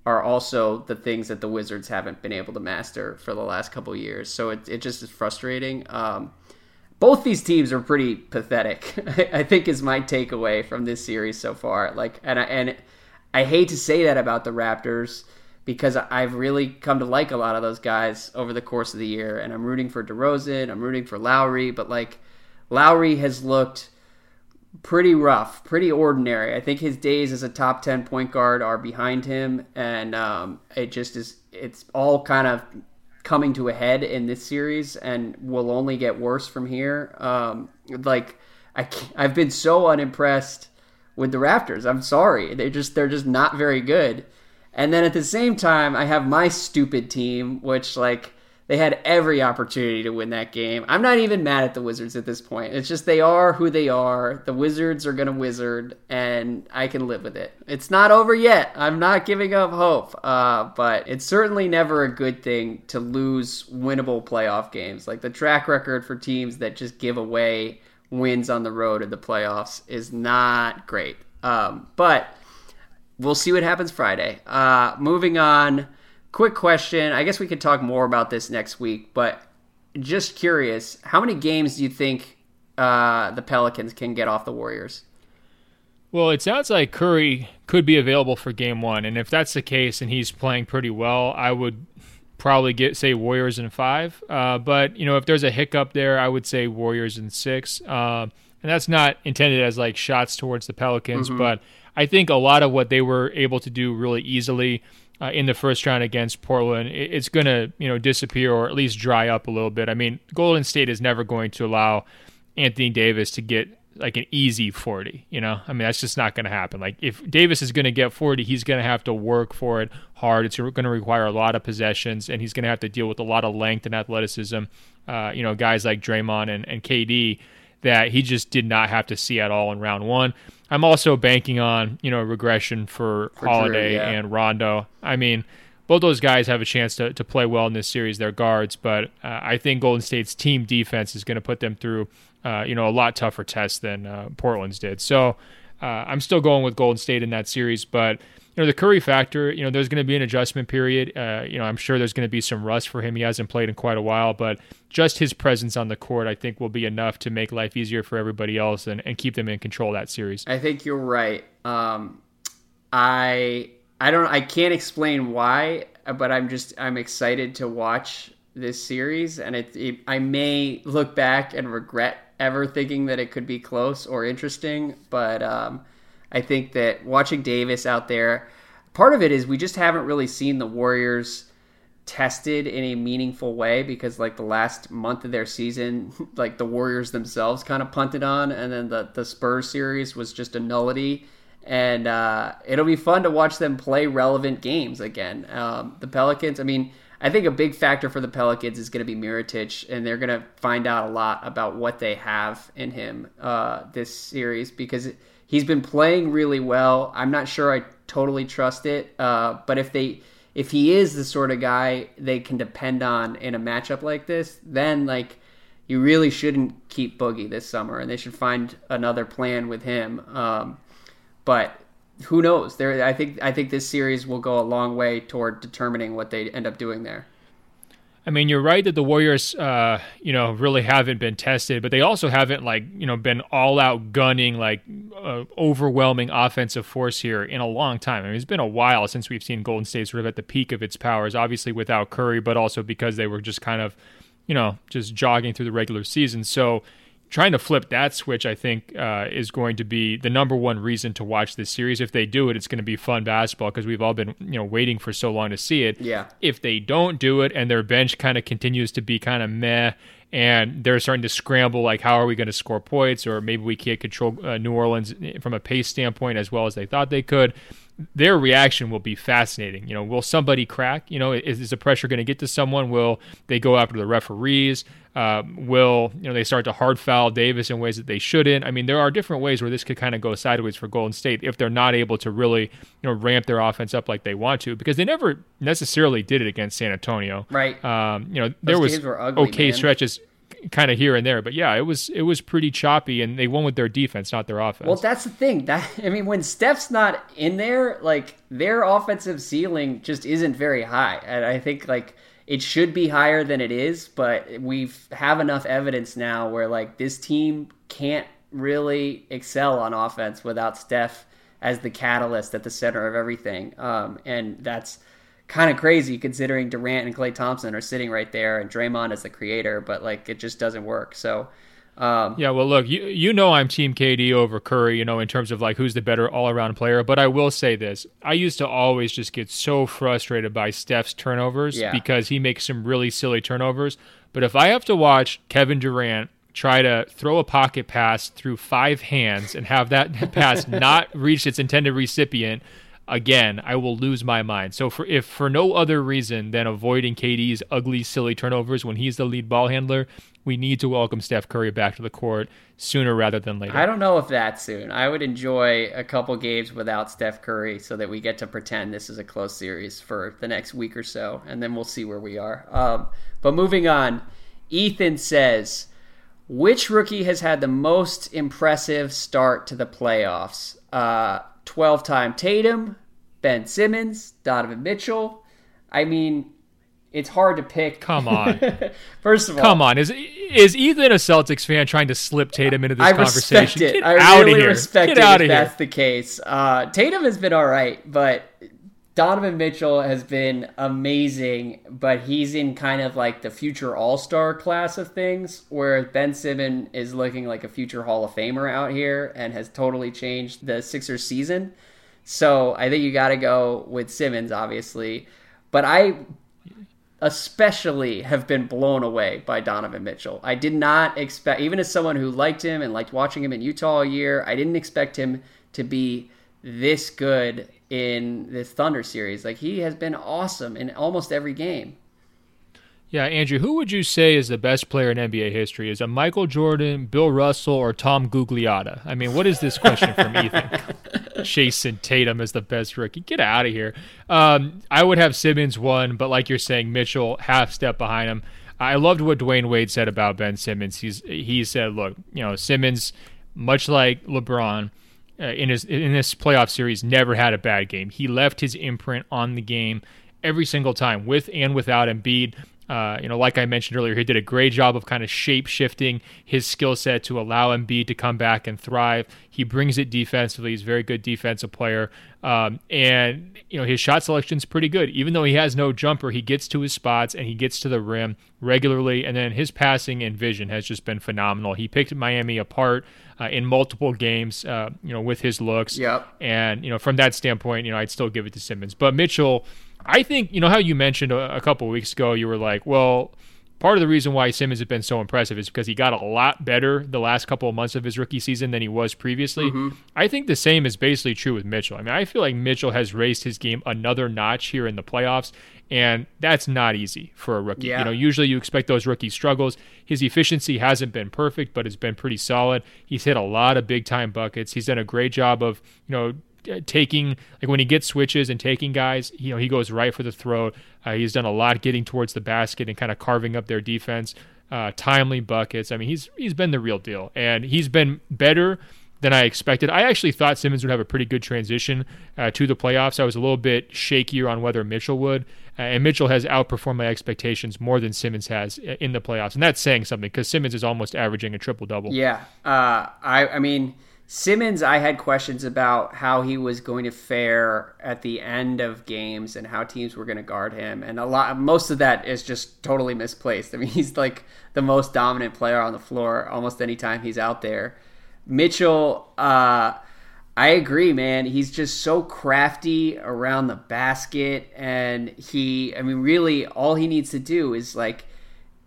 are also the things that the Wizards haven't been able to master for the last couple years. So it it just is frustrating. Um, both these teams are pretty pathetic. I think is my takeaway from this series so far. Like, and I, and I hate to say that about the Raptors because I've really come to like a lot of those guys over the course of the year, and I'm rooting for DeRozan, I'm rooting for Lowry, but like Lowry has looked pretty rough, pretty ordinary. I think his days as a top ten point guard are behind him, and um, it just is. It's all kind of coming to a head in this series, and will only get worse from here. Um, like I, I've been so unimpressed with the Raptors. I'm sorry, they're just they're just not very good. And then at the same time, I have my stupid team, which like they had every opportunity to win that game. I'm not even mad at the Wizards at this point. It's just they are who they are. The Wizards are going to wizard, and I can live with it. It's not over yet. I'm not giving up hope, uh, but it's certainly never a good thing to lose winnable playoff games. Like the track record for teams that just give away wins on the road in the playoffs is not great. Um, but we'll see what happens Friday. Uh, moving on quick question. I guess we could talk more about this next week, but just curious, how many games do you think uh, the Pelicans can get off the Warriors? Well, it sounds like Curry could be available for game one, and if that's the case and he's playing pretty well, I would probably get say Warriors in five. Uh, but you know, if there's a hiccup there, I would say Warriors in six. Uh, and that's not intended as like shots towards the Pelicans, mm-hmm. but I think a lot of what they were able to do really easily uh, in the first round against Portland, it's going to you know disappear or at least dry up a little bit. I mean, Golden State is never going to allow Anthony Davis to get like an easy 40, you know? I mean, that's just not going to happen. Like if Davis is going to get 40, he's going to have to work for it hard. It's going to require a lot of possessions and he's going to have to deal with a lot of length and athleticism. Uh, you know, guys like Draymond and, and KD that he just did not have to see at all in round one. I'm also banking on you know regression for, for Holiday Drew, yeah. and Rondo. I mean, both those guys have a chance to, to play well in this series. They're guards, but uh, I think Golden State's team defense is going to put them through uh, you know a lot tougher test than uh, Portland's did. So uh, I'm still going with Golden State in that series, but you know the Curry factor. You know, there's going to be an adjustment period. Uh, you know, I'm sure there's going to be some rust for him. He hasn't played in quite a while, but just his presence on the court, I think, will be enough to make life easier for everybody else and, and keep them in control of that series. I think you're right. Um, I I don't I can't explain why, but I'm just I'm excited to watch this series, and it, it I may look back and regret ever thinking that it could be close or interesting, but. Um, I think that watching Davis out there, part of it is we just haven't really seen the Warriors tested in a meaningful way because like the last month of their season, like the Warriors themselves kind of punted on, and then the the Spurs series was just a nullity. And uh, it'll be fun to watch them play relevant games again. Um, the Pelicans, I mean, I think a big factor for the Pelicans is going to be Mirotic, and they're going to find out a lot about what they have in him uh, this series because. It, He's been playing really well. I'm not sure I totally trust it, uh, but if they if he is the sort of guy they can depend on in a matchup like this, then like you really shouldn't keep Boogie this summer, and they should find another plan with him. Um, but who knows? There, I think I think this series will go a long way toward determining what they end up doing there. I mean, you're right that the Warriors, uh, you know, really haven't been tested, but they also haven't like, you know, been all out gunning like uh, overwhelming offensive force here in a long time. I mean, it's been a while since we've seen Golden State sort of at the peak of its powers, obviously without Curry, but also because they were just kind of, you know, just jogging through the regular season. So trying to flip that switch, I think, uh, is going to be the number one reason to watch this series. If they do it, it's going to be fun basketball because we've all been, you know, waiting for so long to see it. Yeah. If they don't do it and their bench kind of continues to be kind of meh and they're starting to scramble like how are we going to score points or maybe we can't control uh, New Orleans from a pace standpoint as well as they thought they could their reaction will be fascinating. You know, will somebody crack? You know, is, is the pressure going to get to someone? Will they go after the referees? Uh, will you know they start to hard foul Davis in ways that they shouldn't? I mean, there are different ways where this could kind of go sideways for Golden State if they're not able to really you know ramp their offense up like they want to because they never necessarily did it against San Antonio. Right. Um, you know, there was ugly, okay man. stretches kind of here and there. But yeah, it was it was pretty choppy, and they won with their defense, not their offense. Well, that's the thing. That I mean, when Steph's not in there, like their offensive ceiling just isn't very high, and I think like it should be higher than it is. But we have enough evidence now where like this team can't really excel on offense without Steph as the catalyst at the center of everything, um, and that's kind of crazy considering Durant and Klay Thompson are sitting right there and Draymond is the creator, but like it just doesn't work. So um, yeah, well, look, you you know I'm Team KD over Curry, you know, in terms of like who's the better all around player. But I will say this: I used to always just get so frustrated by Steph's turnovers yeah. because he makes some really silly turnovers. But if I have to watch Kevin Durant try to throw a pocket pass through five hands and have that pass not reach its intended recipient, again, I will lose my mind. So for if for no other reason than avoiding KD's ugly, silly turnovers when he's the lead ball handler, we need to welcome Steph Curry back to the court sooner rather than later. I don't know if that soon. I would enjoy a couple games without Steph Curry so that we get to pretend this is a close series for the next week or so, and then we'll see where we are. Um, but moving on, Ethan says, which rookie has had the most impressive start to the playoffs? 12 uh, time Tatum, Ben Simmons, Donovan Mitchell. I mean, it's hard to pick. Come on. First of all, come on. Is is Ethan a Celtics fan trying to slip Tatum into this I conversation? Respect it. Get I out really of here. respect Get it out if here. that's the case. Uh, Tatum has been all right, but Donovan Mitchell has been amazing, but he's in kind of like the future All Star class of things, where Ben Simmons is looking like a future Hall of Famer out here and has totally changed the Sixers season. So I think you got to go with Simmons, obviously. But I especially have been blown away by Donovan Mitchell. I did not expect, even as someone who liked him and liked watching him in Utah all year, I didn't expect him to be this good in this Thunder series. Like he has been awesome in almost every game. Yeah, Andrew, who would you say is the best player in NBA history? Is it Michael Jordan, Bill Russell, or Tom Gugliotta? I mean, what is this question from Ethan? Jayson Tatum is the best rookie. Get out of here. Um, I would have Simmons one, but like you're saying, Mitchell half step behind him. I loved what Dwyane Wade said about Ben Simmons. He's he said, look, you know, Simmons, much like LeBron, uh, in his in this playoff series, never had a bad game. He left his imprint on the game every single time, with and without Embiid. Uh, you know, like I mentioned earlier, he did a great job of kind of shape shifting his skill set to allow Embiid to come back and thrive. He brings it defensively. He's a very good defensive player. Um, and, you know, his shot selection is pretty good. Even though he has no jumper, he gets to his spots and he gets to the rim regularly. And then his passing and vision has just been phenomenal. He picked Miami apart uh, in multiple games, uh, you know, with his looks. Yep. And, you know, from that standpoint, you know, I'd still give it to Simmons. But Mitchell, I think you know how you mentioned a, a couple weeks ago. You were like, well, part of the reason why Simmons has been so impressive is because he got a lot better the last couple of months of his rookie season than he was previously. Mm-hmm. I think the same is basically true with Mitchell. I mean, I feel like Mitchell has raised his game another notch here in the playoffs, and that's not easy for a rookie. Yeah. You know, usually you expect those rookie struggles. His efficiency hasn't been perfect, but it's been pretty solid. He's hit a lot of big time buckets. He's done a great job of, you know, taking like when he gets switches and taking guys, you know, he goes right for the throat. Uh, he's done a lot getting towards the basket and kind of carving up their defense. Uh, timely buckets. I mean, he's he's been the real deal, and he's been better than I expected. I actually thought Simmons would have a pretty good transition uh, to the playoffs. I was a little bit shakier on whether Mitchell would, uh, and Mitchell has outperformed my expectations more than Simmons has in the playoffs, and that's saying something because Simmons is almost averaging a triple double. Yeah, uh, I I mean Simmons, I had questions about how he was going to fare at the end of games and how teams were going to guard him, and a lot, most of that is just totally misplaced. I mean, he's like the most dominant player on the floor almost anytime he's out there. Mitchell, uh, I agree, man. He's just so crafty around the basket, and he, I mean, really, all he needs to do is like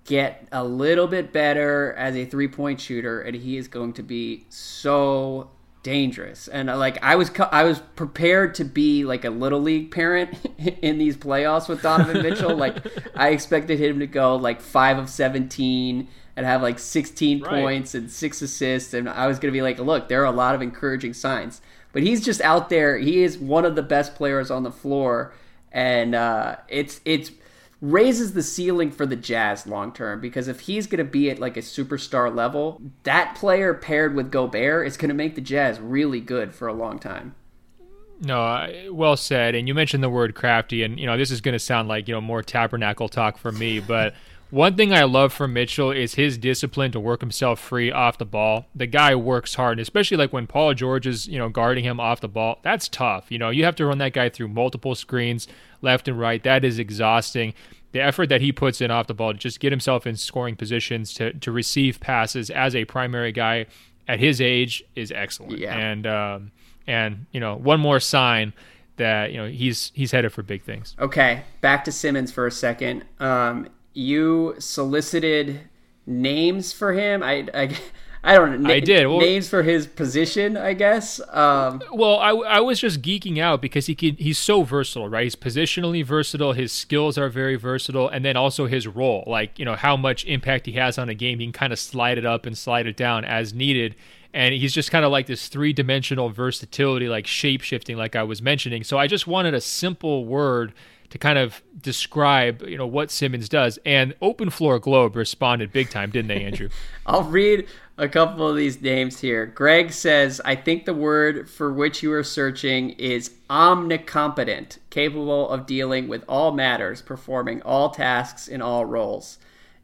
get a little bit better as a three point shooter, and he is going to be so dangerous. And uh, like I was, I was prepared to be like a little league parent in these playoffs with Donovan Mitchell. like I expected him to go like five of seventeen and have like sixteen right. points and six assists, and I was going to be like, look, there are a lot of encouraging signs. But he's just out there. He is one of the best players on the floor, and uh, it's it's raises the ceiling for the Jazz long term because if he's going to be at like a superstar level, that player paired with Gobert is going to make the Jazz really good for a long time. No, well said. And you mentioned the word crafty, and you know this is going to sound like you know more tabernacle talk for me, but. One thing I love from Mitchell is his discipline to work himself free off the ball. The guy works hard, and especially like when Paul George is, you know, guarding him off the ball. That's tough. You know, you have to run that guy through multiple screens, left and right. That is exhausting. The effort that he puts in off the ball to just get himself in scoring positions to to receive passes as a primary guy at his age is excellent. Yeah. And um, and you know one more sign that you know he's he's headed for big things. Okay, back to Simmons for a second. Um, you solicited names for him. I, I, I don't know. I did. Well, names for his position, I guess. Um, well, I, I was just geeking out because he could, he's so versatile, right? He's positionally versatile. His skills are very versatile, and then also his role, like you know how much impact he has on a game. He can kind of slide it up and slide it down as needed and he's just kind of like this three-dimensional versatility like shape-shifting like i was mentioning so i just wanted a simple word to kind of describe you know what simmons does and open floor globe responded big time didn't they andrew i'll read a couple of these names here greg says i think the word for which you are searching is omnicompetent capable of dealing with all matters performing all tasks in all roles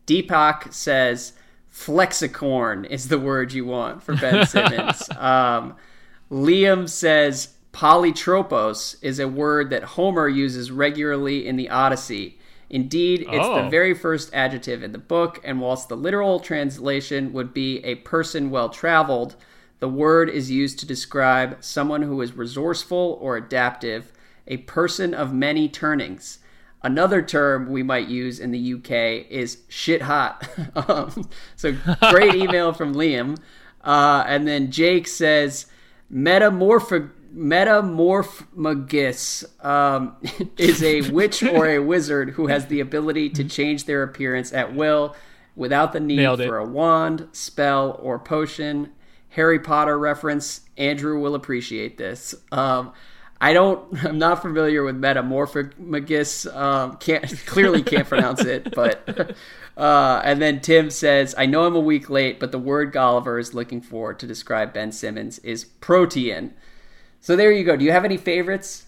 deepak says flexicorn is the word you want for Ben Simmons. um, Liam says polytropos is a word that Homer uses regularly in the Odyssey. Indeed, it's oh. the very first adjective in the book, and whilst the literal translation would be a person well traveled, the word is used to describe someone who is resourceful or adaptive, a person of many turnings. Another term we might use in the UK is shit hot. um, so great email from Liam. Uh, and then Jake says metamorphic metamorphmagus um, is a witch or a wizard who has the ability to change their appearance at will without the need for a wand, spell, or potion. Harry Potter reference. Andrew will appreciate this. Um, I don't. I'm not familiar with metamorphic magus. Um, can't clearly can't pronounce it, but. Uh, and then Tim says, "I know I'm a week late, but the word Golliver is looking for to describe Ben Simmons is protean." So there you go. Do you have any favorites?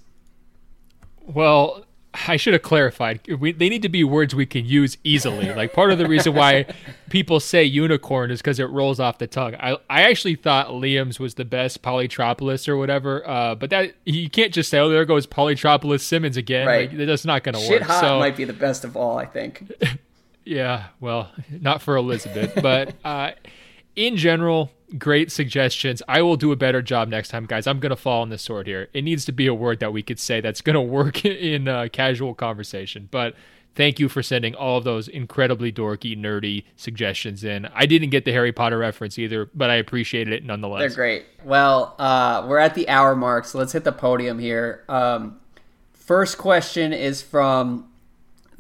Well, I should have clarified. We, they need to be words we can use easily. Like part of the reason why people say unicorn is because it rolls off the tongue. I, I actually thought Liam's was the best Polytropolis or whatever. Uh, but that you can't just say, oh, there goes Polytropolis Simmons again. Right. Like, that's not going to work. Shit hot so, might be the best of all. I think. yeah. Well, not for Elizabeth, but uh, in general, great suggestions. I will do a better job next time, guys. I'm going to fall on the sword here. It needs to be a word that we could say that's going to work in a casual conversation. But thank you for sending all of those incredibly dorky, nerdy suggestions in. I didn't get the Harry Potter reference either, but I appreciated it nonetheless. They're great. Well, uh, we're at the hour mark, so let's hit the podium here. Um, first question is from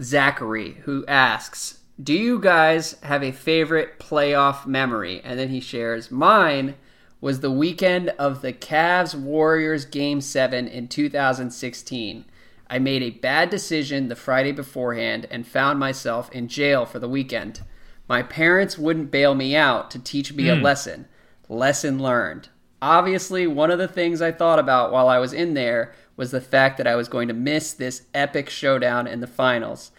Zachary, who asks do you guys have a favorite playoff memory? And then he shares, Mine was the weekend of the Cavs Warriors Game 7 in 2016. I made a bad decision the Friday beforehand and found myself in jail for the weekend. My parents wouldn't bail me out to teach me mm. a hmm. lesson. Lesson learned. Obviously, one of the things I thought about while I was in there was the fact that I was going to miss this epic showdown in the finals.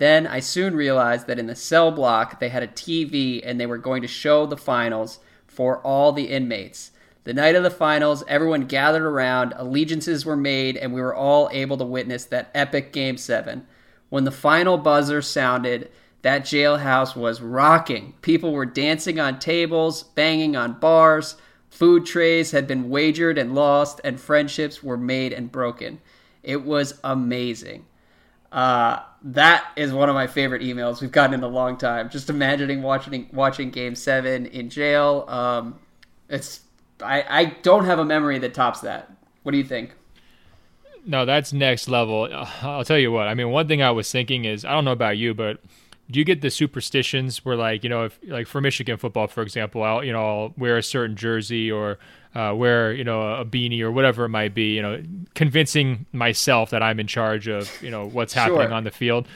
Then I soon realized that in the cell block they had a TV and they were going to show the finals for all the inmates. The night of the finals, everyone gathered around, allegiances were made, and we were all able to witness that epic Game 7. When the final buzzer sounded, that jailhouse was rocking. People were dancing on tables, banging on bars, food trays had been wagered and lost, and friendships were made and broken. It was amazing. Uh, that is one of my favorite emails we've gotten in a long time. Just imagining watching watching Game Seven in jail. Um, it's I, I don't have a memory that tops that. What do you think? No, that's next level. I'll tell you what. I mean, one thing I was thinking is I don't know about you, but do you get the superstitions where like you know if like for Michigan football, for example, I'll you know I'll wear a certain jersey or uh, wear you know a beanie or whatever it might be, you know, convincing myself that I'm in charge of you know what's happening sure. on the field.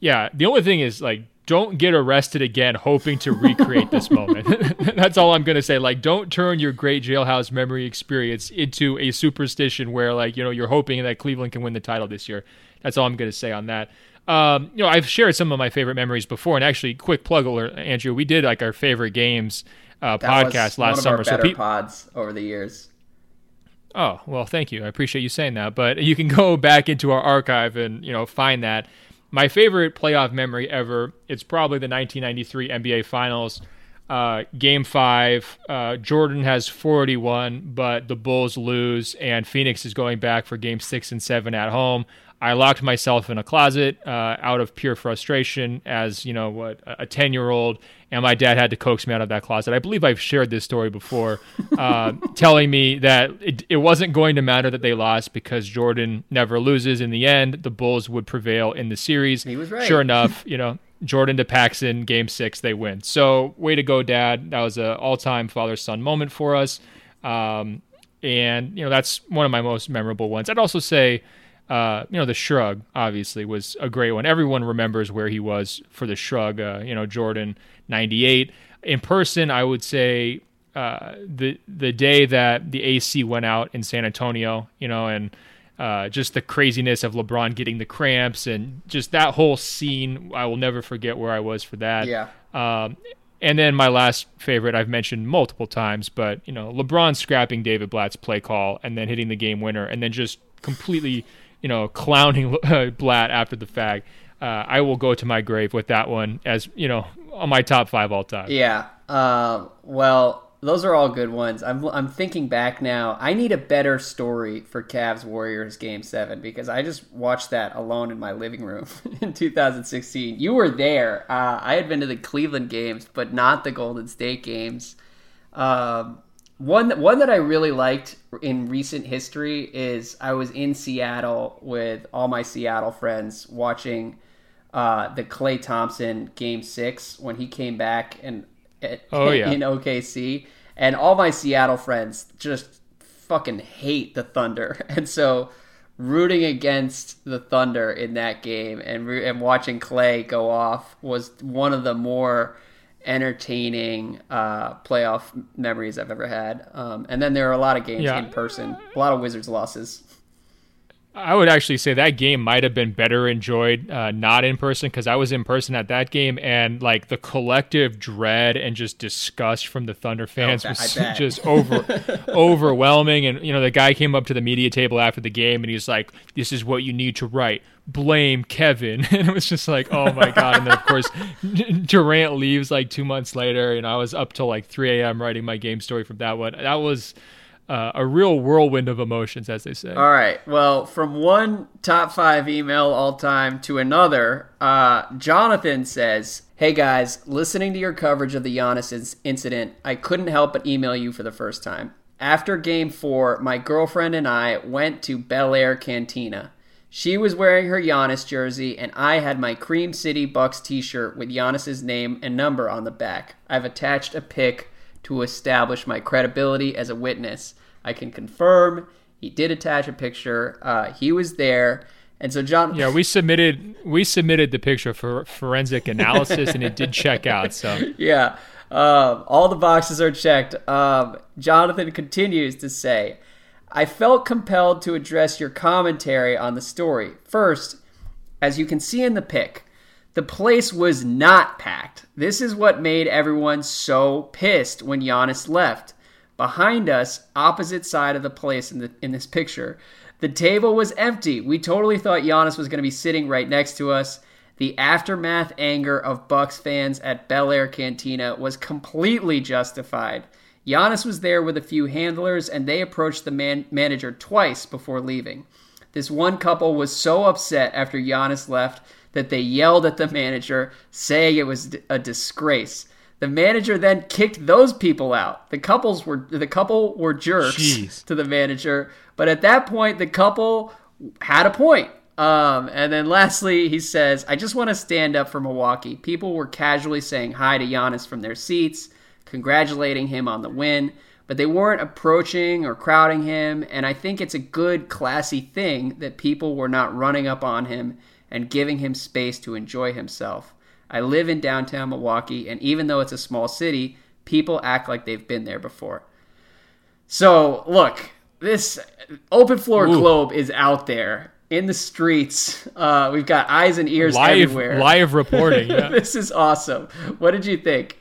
Yeah, the only thing is like don't get arrested again hoping to recreate this moment. That's all I'm going to say. Like, don't turn your great jailhouse memory experience into a superstition where, like, you know, you're hoping that Cleveland can win the title this year. That's all I'm going to say on that. Um, you know, I've shared some of my favorite memories before, and actually, quick plug alert, Andrew, we did like our favorite games uh, podcast last summer. so pe- pods over the years. Oh, well, thank you. I appreciate you saying that. But you can go back into our archive and, you know, find that. My favorite playoff memory ever, it's probably the 1993 NBA Finals. Uh, game five, uh, Jordan has 41, but the Bulls lose, and Phoenix is going back for game six and seven at home. I locked myself in a closet uh, out of pure frustration as, you know, what, a 10 year old. And my dad had to coax me out of that closet. I believe I've shared this story before, uh, telling me that it, it wasn't going to matter that they lost because Jordan never loses in the end. The Bulls would prevail in the series. He was right. Sure enough, you know, Jordan to Paxson, game six, they win. So, way to go, Dad. That was an all time father son moment for us. Um, and, you know, that's one of my most memorable ones. I'd also say, uh, you know, the shrug obviously was a great one. Everyone remembers where he was for the shrug. Uh, you know, Jordan '98 in person. I would say uh, the the day that the AC went out in San Antonio. You know, and uh, just the craziness of LeBron getting the cramps and just that whole scene. I will never forget where I was for that. Yeah. Um, and then my last favorite I've mentioned multiple times, but you know, LeBron scrapping David Blatt's play call and then hitting the game winner and then just completely you know, clowning Blatt after the fact. Uh, I will go to my grave with that one as you know on my top five all time. Yeah. Uh, well, those are all good ones. I'm I'm thinking back now. I need a better story for Cavs Warriors Game Seven because I just watched that alone in my living room in 2016. You were there. Uh, I had been to the Cleveland games, but not the Golden State games. Um, one one that I really liked in recent history is I was in Seattle with all my Seattle friends watching uh, the Klay Thompson Game Six when he came back and oh, yeah. in OKC, and all my Seattle friends just fucking hate the Thunder, and so rooting against the Thunder in that game and and watching Klay go off was one of the more entertaining uh, playoff memories I've ever had. Um, and then there are a lot of games yeah. in person, a lot of Wizards losses. I would actually say that game might have been better enjoyed uh, not in person because I was in person at that game and like the collective dread and just disgust from the Thunder oh, fans oh, was just over overwhelming. And you know, the guy came up to the media table after the game and he's like, "This is what you need to write." Blame Kevin, and it was just like, oh my god! And then of course, Durant leaves like two months later, and I was up till like 3 a.m. writing my game story from that one. That was uh, a real whirlwind of emotions, as they say. All right. Well, from one top five email all time to another, uh, Jonathan says, Hey guys, listening to your coverage of the Giannis incident, I couldn't help but email you for the first time. After game four, my girlfriend and I went to Bel Air Cantina. She was wearing her Giannis jersey, and I had my Cream City Bucks t shirt with Giannis's name and number on the back. I've attached a pic to establish my credibility as a witness. I can confirm he did attach a picture. Uh, he was there. And so John Yeah, we submitted we submitted the picture for forensic analysis and it did check out. So Yeah. Um, all the boxes are checked. Um, Jonathan continues to say, I felt compelled to address your commentary on the story. First, as you can see in the pic, the place was not packed. This is what made everyone so pissed when Giannis left. Behind us, opposite side of the place in the in this picture, the table was empty. We totally thought Giannis was going to be sitting right next to us. The aftermath anger of Bucks fans at Bel Air Cantina was completely justified. Giannis was there with a few handlers, and they approached the man- manager twice before leaving. This one couple was so upset after Giannis left that they yelled at the manager, saying it was a disgrace. The manager then kicked those people out. The couples were the couple were jerks Jeez. to the manager, but at that point the couple had a point. Um, and then lastly, he says, "I just want to stand up for Milwaukee. People were casually saying hi to Giannis from their seats, congratulating him on the win." But they weren't approaching or crowding him, and I think it's a good, classy thing that people were not running up on him and giving him space to enjoy himself. I live in downtown Milwaukee, and even though it's a small city, people act like they've been there before. So, look, this open floor Ooh. globe is out there in the streets. Uh, we've got eyes and ears live, everywhere. Live reporting. Yeah. this is awesome. What did you think?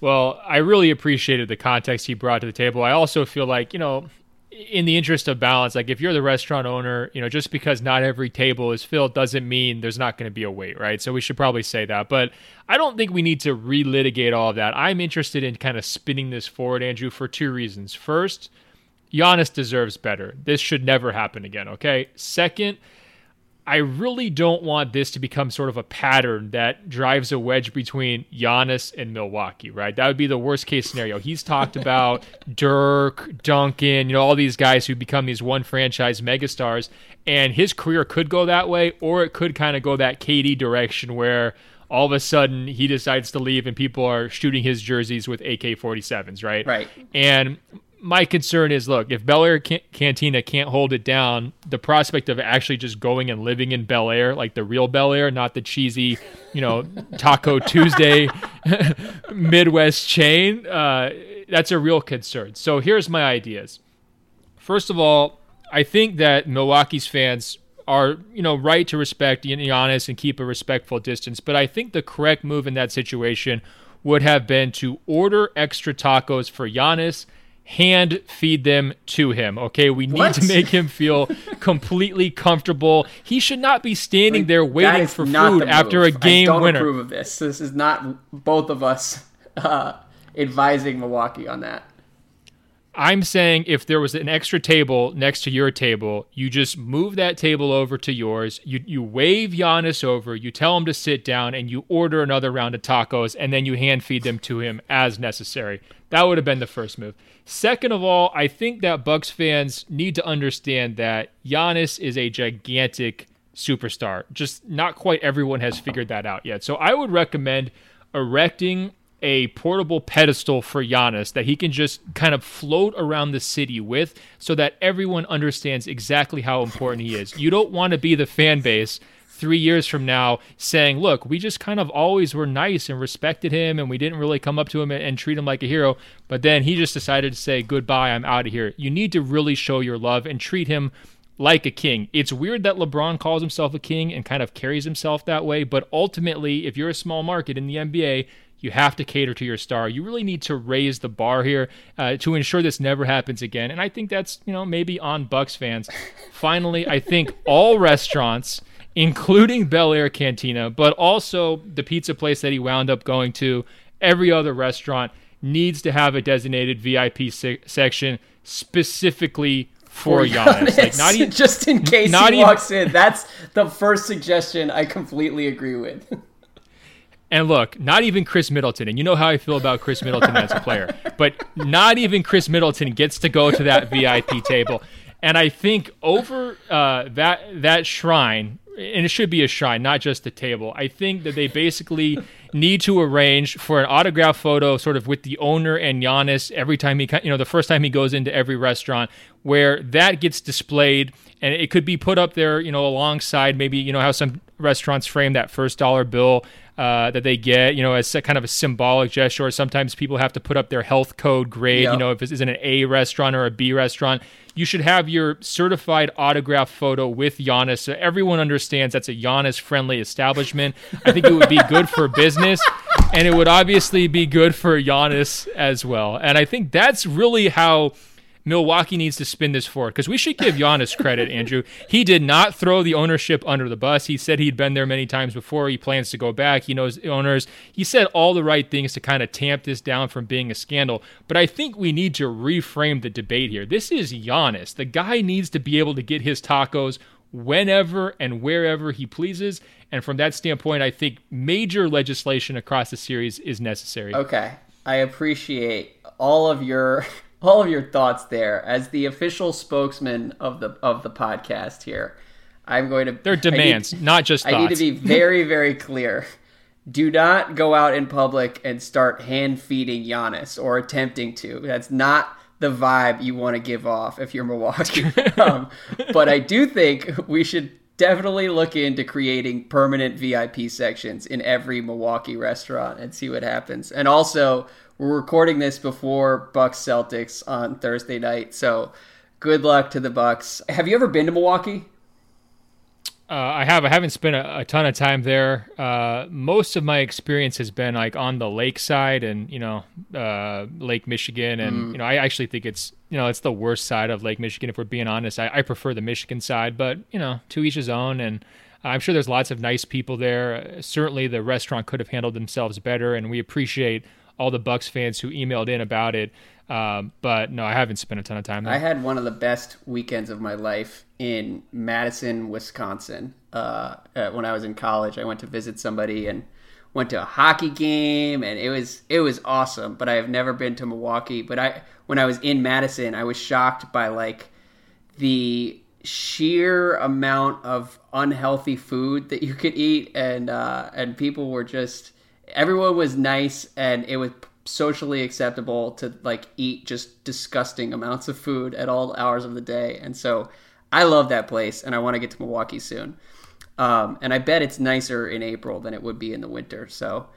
Well, I really appreciated the context he brought to the table. I also feel like, you know, in the interest of balance, like if you're the restaurant owner, you know, just because not every table is filled doesn't mean there's not going to be a wait, right? So we should probably say that. But I don't think we need to relitigate all of that. I'm interested in kind of spinning this forward, Andrew, for two reasons. First, Giannis deserves better. This should never happen again, okay? Second, I really don't want this to become sort of a pattern that drives a wedge between Giannis and Milwaukee, right? That would be the worst case scenario. He's talked about Dirk, Duncan, you know, all these guys who become these one franchise megastars, and his career could go that way, or it could kind of go that KD direction where all of a sudden he decides to leave and people are shooting his jerseys with AK 47s, right? Right. And my concern is look, if Bel Air Cantina can't hold it down, the prospect of actually just going and living in Bel Air, like the real Bel Air, not the cheesy, you know, Taco Tuesday Midwest chain, uh, that's a real concern. So here's my ideas. First of all, I think that Milwaukee's fans are, you know, right to respect Giannis and keep a respectful distance, but I think the correct move in that situation would have been to order extra tacos for Giannis – hand feed them to him. Okay, we need what? to make him feel completely comfortable. He should not be standing like, there waiting for food after a game I don't winner. approve of this. This is not both of us uh, advising Milwaukee on that. I'm saying if there was an extra table next to your table, you just move that table over to yours. You you wave Giannis over, you tell him to sit down, and you order another round of tacos, and then you hand feed them to him as necessary. That would have been the first move. Second of all, I think that Bucks fans need to understand that Giannis is a gigantic superstar. Just not quite everyone has figured that out yet. So I would recommend erecting a portable pedestal for Giannis that he can just kind of float around the city with so that everyone understands exactly how important he is. You don't want to be the fan base three years from now saying, look, we just kind of always were nice and respected him and we didn't really come up to him and treat him like a hero. But then he just decided to say, goodbye, I'm out of here. You need to really show your love and treat him like a king. It's weird that LeBron calls himself a king and kind of carries himself that way, but ultimately, if you're a small market in the NBA, you have to cater to your star. You really need to raise the bar here uh, to ensure this never happens again. And I think that's you know maybe on Bucks fans. Finally, I think all restaurants, including Bel Air Cantina, but also the pizza place that he wound up going to, every other restaurant needs to have a designated VIP se- section specifically for Giannis. Like not even, just in case he walks in. That's the first suggestion I completely agree with. And look, not even Khris Middleton, and you know how I feel about Khris Middleton as a player, but not even Khris Middleton gets to go to that VIP table. And I think over uh, that that shrine, and it should be a shrine, not just a table. I think that they basically need to arrange for an autograph photo, sort of with the owner and Giannis every time he, you know, the first time he goes into every restaurant, where that gets displayed, and it could be put up there, you know, alongside maybe, you know, how some restaurants frame that first dollar bill uh, that they get, you know, as a, kind of a symbolic gesture. Sometimes people have to put up their health code grade, yep. you know, if it's in an A restaurant or a B restaurant. You should have your certified autograph photo with Giannis so everyone understands that's a Giannis friendly establishment. I think it would be good for business and it would obviously be good for Giannis as well. And I think that's really how Milwaukee needs to spin this forward because we should give Giannis credit, Andrew. He did not throw the ownership under the bus. He said he'd been there many times before. He plans to go back. He knows owners. He said all the right things to kind of tamp this down from being a scandal. But I think we need to reframe the debate here. This is Giannis. The guy needs to be able to get his tacos whenever and wherever he pleases. And from that standpoint, I think major legislation across the series is necessary. Okay. I appreciate all of your all of your thoughts there as the official spokesman of the of the podcast here. I'm going to Their demands, need, not just thoughts. I need to be very very clear. Do not go out in public and start hand feeding Giannis or attempting to. That's not the vibe you want to give off if you're Milwaukee. um, but I do think we should definitely look into creating permanent VIP sections in every Milwaukee restaurant and see what happens. And also, we're recording this before Bucks Celtics on Thursday night, so good luck to the Bucks. Have you ever been to Milwaukee? Uh, I have. I haven't spent a, a ton of time there. Uh, most of my experience has been like on the lake side and you know uh, Lake Michigan, and mm. you know I actually think it's you know it's the worst side of Lake Michigan. If we're being honest, I, I prefer the Michigan side, but you know to each his own. And I'm sure there's lots of nice people there. certainly, the restaurant could have handled themselves better, and we appreciate all the Bucks fans who emailed in about it. Um, but no, I haven't spent a ton of time there. I had one of the best weekends of my life in Madison, Wisconsin. Uh, uh, when I was in college, I went to visit somebody and went to a hockey game, and it was it was awesome. But I have never been to Milwaukee. But I when I was in Madison, I was shocked by like the sheer amount of unhealthy food that you could eat, and uh, and people were just everyone was nice, and it was socially acceptable to like eat just disgusting amounts of food at all hours of the day. And so I love that place and I want to get to Milwaukee soon. Um, and I bet it's nicer in April than it would be in the winter. So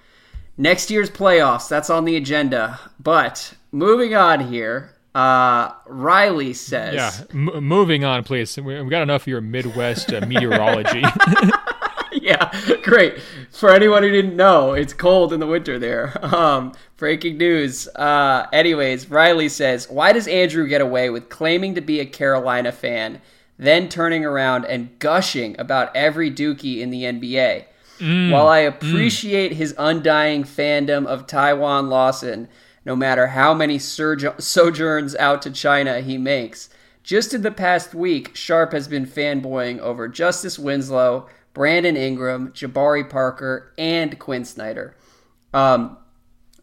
next year's playoffs, that's on the agenda. But moving on here, uh, Riley says. Yeah, M- moving on, please. We've got enough of your Midwest uh, meteorology. yeah, great. For anyone who didn't know, it's cold in the winter there. Um, breaking news. Uh, anyways, Riley says, Why does Andrew get away with claiming to be a Carolina fan, then turning around and gushing about every Dookie in the NBA? Mm, While I mm. appreciate mm. his undying fandom of Taijuan Lawson, no matter how many sojourns out to China he makes, just in the past week, Sharp has been fanboying over Justice Winslow, Brandon Ingram, Jabari Parker, and Quin Snyder. Um,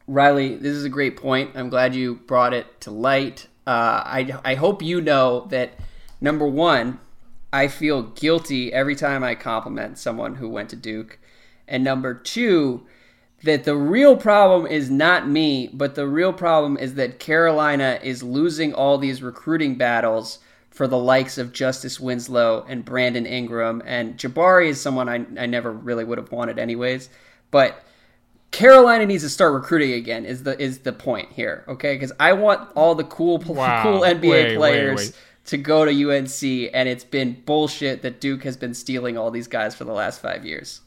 Riley, this is a great point. I'm glad you brought it to light. Uh, I, I hope you know that number one, I feel guilty every time I compliment someone who went to Duke. And number two, that the real problem is not me, but the real problem is that Carolina is losing all these recruiting battles for the likes of Justice Winslow and Brandon Ingram. And Jabari is someone I, I never really would have wanted anyways. But Carolina needs to start recruiting again. Is the is the point here? Okay, because I want all the cool wow. cool NBA wait, players. Wait, wait. To go to UNC, and it's been bullshit that Duke has been stealing all these guys for the last five years.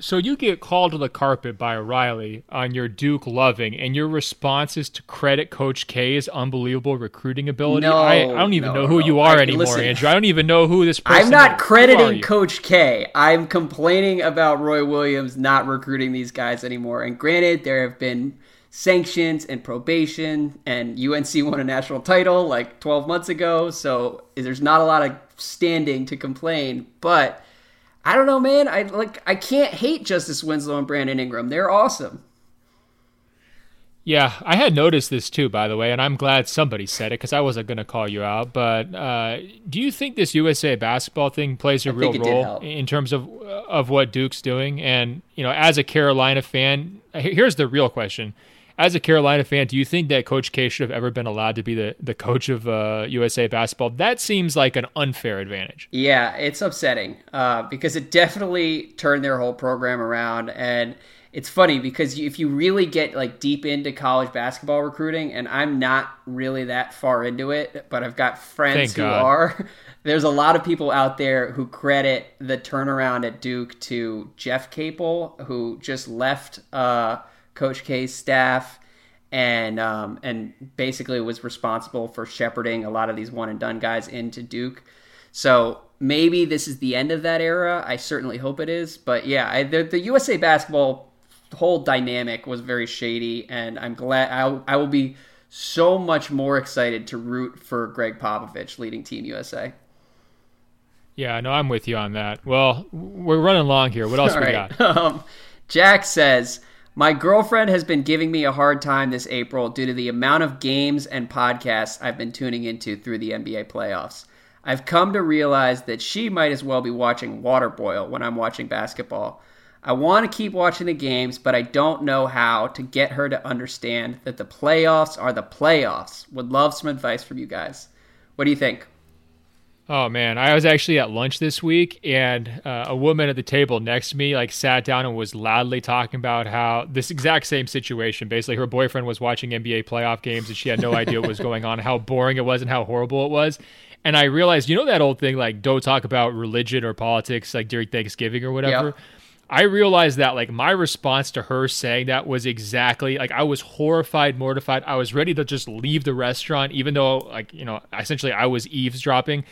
So you get called to the carpet by Riley on your Duke loving, and your response is to credit Coach K's unbelievable recruiting ability. No, I, I don't even no, know who no. you are I, anymore, listen, Andrew. I don't even know who this person. Is. I'm not crediting Coach K. I'm complaining about Roy Williams not recruiting these guys anymore. And granted, there have been sanctions and probation, and UNC won a national title like 12 months ago, so there's not a lot of standing to complain, but I don't know, man. I like I can't hate Justice Winslow and Brandon Ingram. They're awesome. Yeah, I had noticed this too, by the way, and I'm glad somebody said it because I wasn't going to call you out. But uh, do you think this USA basketball thing plays a I real role in terms of of what Duke's doing? And you know, as a Carolina fan, here's the real question: as a Carolina fan, do you think that Coach K should have ever been allowed to be the, the coach of uh, USA basketball? That seems like an unfair advantage. Yeah, it's upsetting uh, because it definitely turned their whole program around. And it's funny because if you really get like deep into college basketball recruiting, and I'm not really that far into it, but I've got friends Thank who God. are. There's a lot of people out there who credit the turnaround at Duke to Jeff Capel, who just left. Uh, Coach K's staff, and um, and basically was responsible for shepherding a lot of these one and done guys into Duke. So maybe this is the end of that era. I certainly hope it is. But yeah, I, the, the USA basketball whole dynamic was very shady, and I'm glad I, I will be so much more excited to root for Gregg Popovich leading Team USA. Yeah, no, I'm with you on that. Well, we're running long here. What else All we right. got? Um, Jack says my girlfriend has been giving me a hard time this April due to the amount of games and podcasts I've been tuning into through the NBA playoffs. I've come to realize that she might as well be watching water boil when I'm watching basketball. I want to keep watching the games, but I don't know how to get her to understand that the playoffs are the playoffs. Would love some advice from you guys. What do you think? Oh man, I was actually at lunch this week, and uh, a woman at the table next to me like sat down and was loudly talking about how this exact same situation. Basically, her boyfriend was watching NBA playoff games, and she had no idea what was going on, how boring it was, and how horrible it was. And I realized, you know, that old thing like don't talk about religion or politics like during Thanksgiving or whatever. Yep. I realized that like my response to her saying that was exactly like I was horrified, mortified. I was ready to just leave the restaurant, even though like you know essentially I was eavesdropping.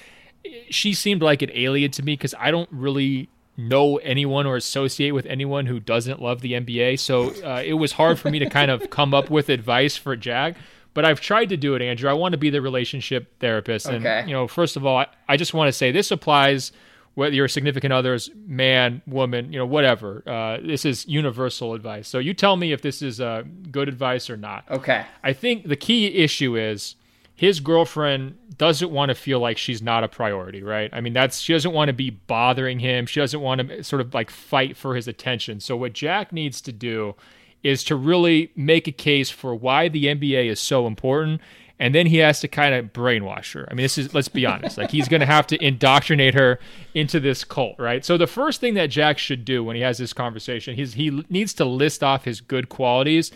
She seemed like an alien to me because I don't really know anyone or associate with anyone who doesn't love the NBA. So uh, it was hard for me to kind of come up with advice for Jack. But I've tried to do it, Andrew. I want to be the relationship therapist. And, okay. you know, first of all, I, I just want to say this applies – whether your significant other's man, woman, you know, whatever. Uh, this is universal advice. So you tell me if this is uh, good advice or not. Okay. I think the key issue is his girlfriend doesn't want to feel like she's not a priority, right? I mean, that's she doesn't want to be bothering him. She doesn't want to sort of like fight for his attention. So what Jack needs to do is to really make a case for why the NBA is so important and then he has to kind of brainwash her. I mean, this is let's be honest, like he's going to have to indoctrinate her into this cult, right? So the first thing that Jack should do when he has this conversation, he's he needs to list off his good qualities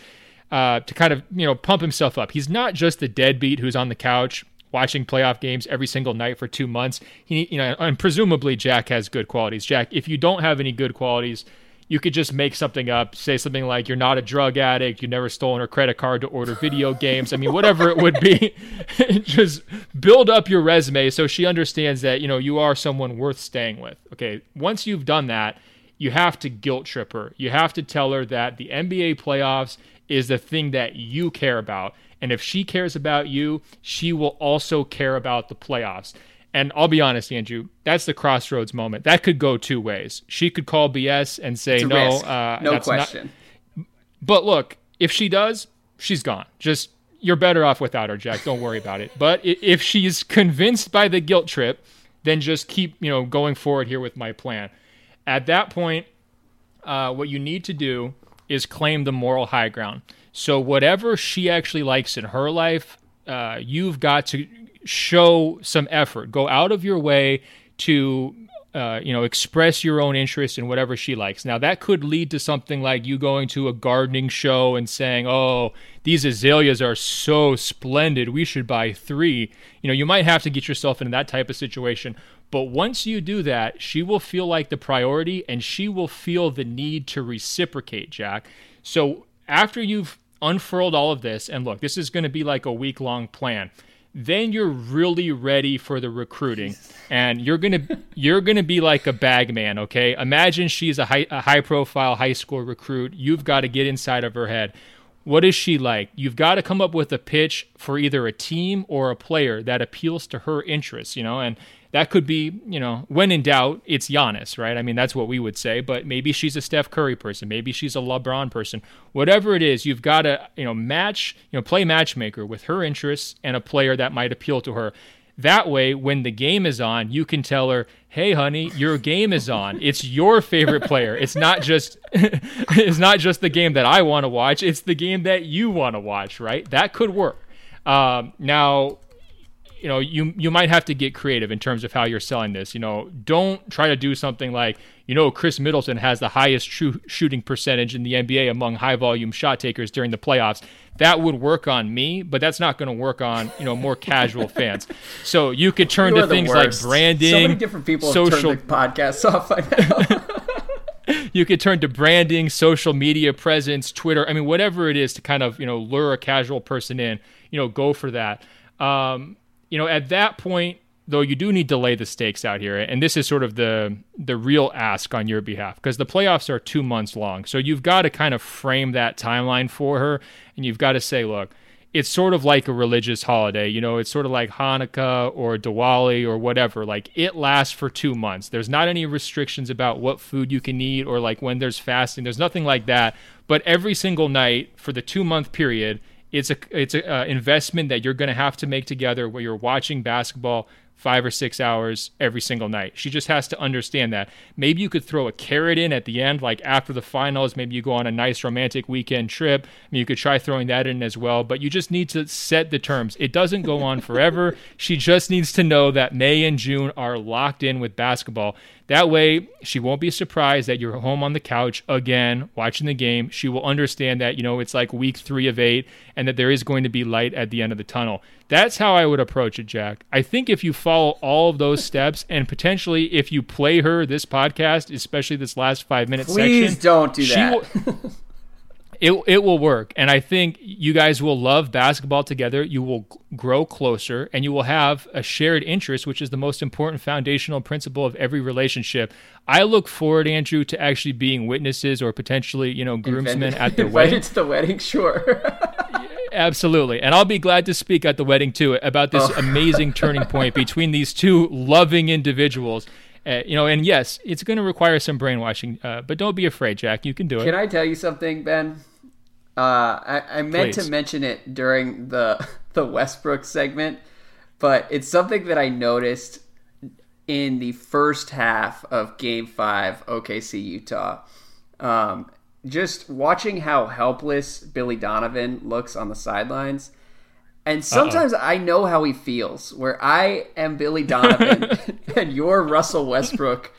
uh, to kind of you know pump himself up. He's not just the deadbeat who's on the couch watching playoff games every single night for two months. He, you know, and presumably Jack has good qualities. Jack, if you don't have any good qualities, you could just make something up, say something like you're not a drug addict, you never stolen her credit card to order video games. I mean, whatever it would be, just build up your resume so she understands that, you know, you are someone worth staying with. Okay, once you've done that, you have to guilt trip her. You have to tell her that the NBA playoffs is the thing that you care about. And if she cares about you, she will also care about the playoffs. And I'll be honest, Andrew, that's the crossroads moment. That could go two ways. She could call BS and say no, uh, no question. Not... But look, if she does, she's gone. Just you're better off without her, Jack. Don't worry about it. But if she's convinced by the guilt trip, then just keep you know going forward here with my plan. At that point, uh, what you need to do is claim the moral high ground. So whatever she actually likes in her life, uh, you've got to show some effort. Go out of your way to uh, you know, express your own interest in whatever she likes. Now, that could lead to something like you going to a gardening show and saying, "Oh, these azaleas are so splendid. We should buy three. You know, you might have to get yourself into that type of situation. But once you do that, she will feel like the priority, and she will feel the need to reciprocate, Jack. So after you've unfurled all of this, and look, this is going to be like a week long plan then you're really ready for the recruiting. And you're gonna you're gonna be like a bag man okay? Imagine she's a high, a high profile high school recruit. You've got to get inside of her head. What is she like? You've got to come up with a pitch for either a team or a player that appeals to her interests you know? And that could be, you know, when in doubt, it's Giannis, right? I mean, that's what we would say, but maybe she's a Steph Curry person, maybe she's a LeBron person. Whatever it is, you've got to, you know, match, you know, play matchmaker with her interests and a player that might appeal to her. That way, when the game is on, you can tell her, "Hey, honey, your game is on. It's your favorite player. It's not just it's not just the game that I want to watch. It's the game that you want to watch, right? That could work. Um, now, you know you you might have to get creative in terms of how you're selling this. You know don't try to do something like you know Khris Middleton has the highest true shooting percentage in the NBA among high volume shot takers during the playoffs. That would work on me but that's not going to work on you know more casual fans. So you could turn you to things like branding so many different people social have turned the podcasts off by now. You could turn to branding social media presence twitter i mean whatever it is to kind of you know lure a casual person in you know go for that. Um, you know, at that point, though, you do need to lay the stakes out here, and this is sort of the the real ask on your behalf because the playoffs are two months long, so you've got to kind of frame that timeline for her, and you've got to say, look. It's sort of like a religious holiday, you know. It's sort of like Hanukkah or Diwali or whatever. Like it lasts for two months. There's not any restrictions about what food you can eat or like when there's fasting. There's nothing like that. But every single night for the two month period, it's a it's a uh, investment that you're going to have to make together where you're watching basketball five or six hours every single night. She just has to understand that. Maybe you could throw a carrot in at the end, like after the finals. Maybe you go on a nice romantic weekend trip. I mean, you could try throwing that in as well, but you just need to set the terms. It doesn't go on forever. she just needs to know that May and June are locked in with basketball. That way, she won't be surprised that you're home on the couch again watching the game. She will understand that, you know, it's like week three of eight and that there is going to be light at the end of the tunnel. That's how I would approach it, Jack. I think if you follow all of those steps and potentially if you play her this podcast, especially this last five minute Please section, don't do that. Will, it it will work, and I think you guys will love basketball together. You will grow closer, and you will have a shared interest, which is the most important foundational principle of every relationship. I look forward, Andrew, to actually being witnesses or potentially, you know, groomsmen at the wedding. to the wedding, sure. Absolutely. And I'll be glad to speak at the wedding too about this oh. amazing turning point between these two loving individuals. Uh, you know, and yes, it's going to require some brainwashing, uh, but don't be afraid, Jack. You can do it. Can I tell you something, Ben? Uh, I, I meant Please. to mention it during the the Westbrook segment, but it's something that I noticed in the first half of Game Five, OKC Utah. Um, just watching how helpless Billy Donovan looks on the sidelines. And sometimes Uh-oh. I know how he feels, where I am Billy Donovan and you're Russell Westbrook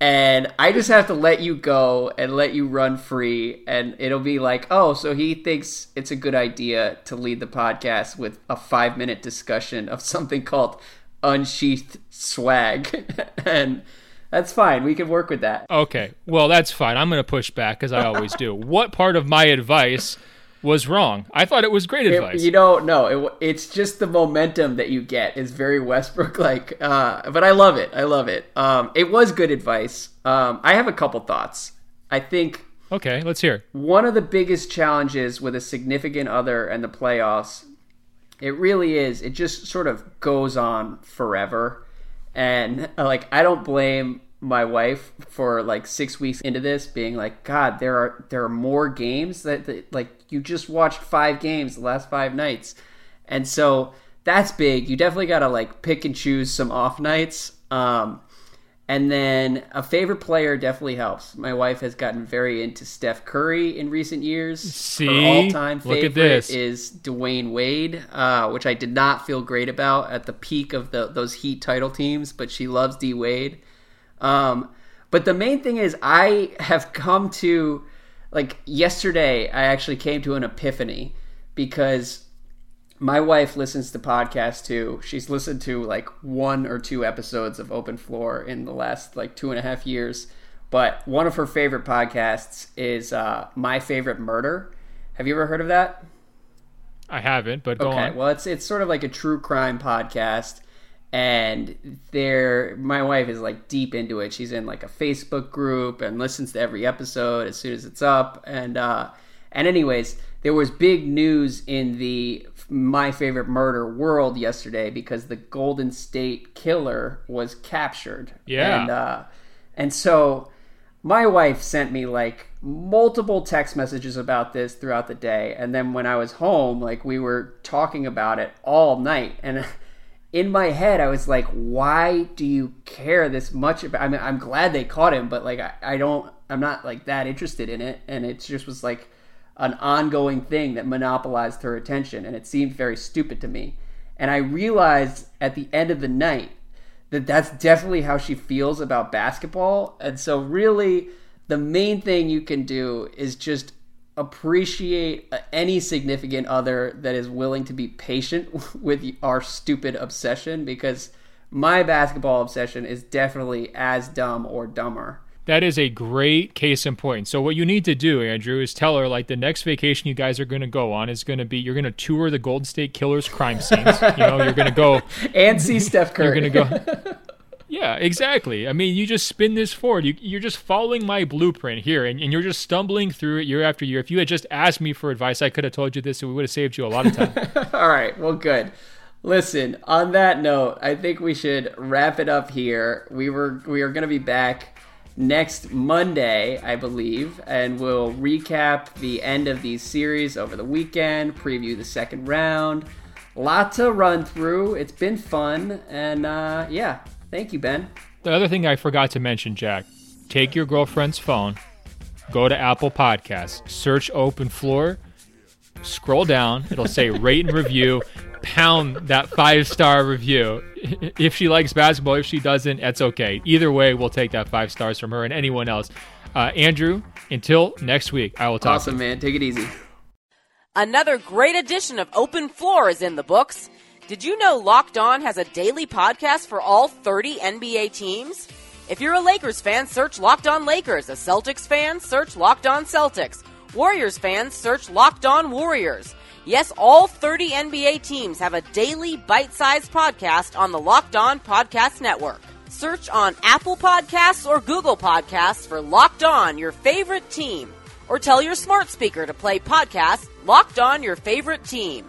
and I just have to let you go and let you run free, and it'll be like, oh, so he thinks it's a good idea to lead the podcast with a five minute discussion of something called unsheathed swag, and that's fine. We can work with that. Okay, well, that's fine. I'm going to push back as I always do. what part of my advice? Was wrong. I thought it was great advice. It, you don't know. It, it's just the momentum that you get is very Westbrook like. Uh, but I love it. I love it. Um, it was good advice. Um, I have a couple thoughts. I think. Okay, let's hear. One of the biggest challenges with a significant other and the playoffs, it really is. It just sort of goes on forever, and like I don't blame my wife for like six weeks into this being like god there are there are more games that, that, like you just watched five games the last five nights. And so that's big. You definitely gotta like pick and choose some off nights um, and then a favorite player definitely helps. My wife has gotten very into steph curry in recent years. See? her all-time favorite is Dwyane Wade uh, which i did not feel great about at the peak of the, those heat title teams but she loves d wade um, but the main thing is, I have come to like yesterday. I actually came to an epiphany because my wife listens to podcasts too. She's listened to like one or two episodes of Open Floor in the last like two and a half years. But one of her favorite podcasts is uh, My Favorite Murder. Have you ever heard of that? I haven't, but go okay. on. Well, it's it's sort of like a true crime podcast and there my wife is like deep into it. She's in like a facebook group and listens to every episode as soon as it's up. And uh and anyways there was big news in the my favorite murder world yesterday because the golden state killer was captured. Yeah. And uh and so my wife sent me like multiple text messages about this throughout the day. And then when i was home like we were talking about it all night. And in my head, I was like, why do you care this much about? I mean, I'm glad they caught him, but like, I, I don't, I'm not like that interested in it. And it just was like an ongoing thing that monopolized her attention. And it seemed very stupid to me. And I realized at the end of the night that that's definitely how she feels about basketball. And so, really, the main thing you can do is just appreciate uh, any significant other that is willing to be patient with our stupid obsession because my basketball obsession is definitely as dumb or dumber. That is a great case in point. So what you need to do, Andrew, is tell her like the next vacation you guys are going to go on is going to be you're going to tour the Golden State Killers crime scenes. you know, you're going to go and see Steph Curry. You're going to go Yeah, exactly. I mean, you just spin this forward. You, are just following my blueprint here, and, and, you're just stumbling through it year after year. If you had just asked me for advice, I could have told you this, and we would have saved you a lot of time. All right. Well, good. Listen. On that note, I think we should wrap it up here. We were we are going to be back next Monday, I believe, and we'll recap the end of these series over the weekend, preview the second round. Lot to run through. It's been fun, and uh, yeah, Thank you, Ben. The other thing I forgot to mention, Jack, take your girlfriend's phone, go to Apple Podcasts, search Open Floor, scroll down. It'll say rate and review. pound that five star review. If she likes basketball, if she doesn't, that's okay. Either way, we'll take that five stars from her and anyone else. Uh, Andrew, until next week, I will talk. Awesome, man. Take it easy. Another great edition of Open Floor is in the books. Did you know Locked On has a daily podcast for all 30 NBA teams? If you're a Lakers fan, search Locked On Lakers. A Celtics fan, search Locked On Celtics. Warriors fans, search Locked On Warriors. Yes, all 30 NBA teams have a daily bite-sized podcast on the Locked On Podcast Network. Search on Apple Podcasts or Google Podcasts for Locked On, your favorite team. Or tell your smart speaker to play podcast Locked On Your Favorite Team.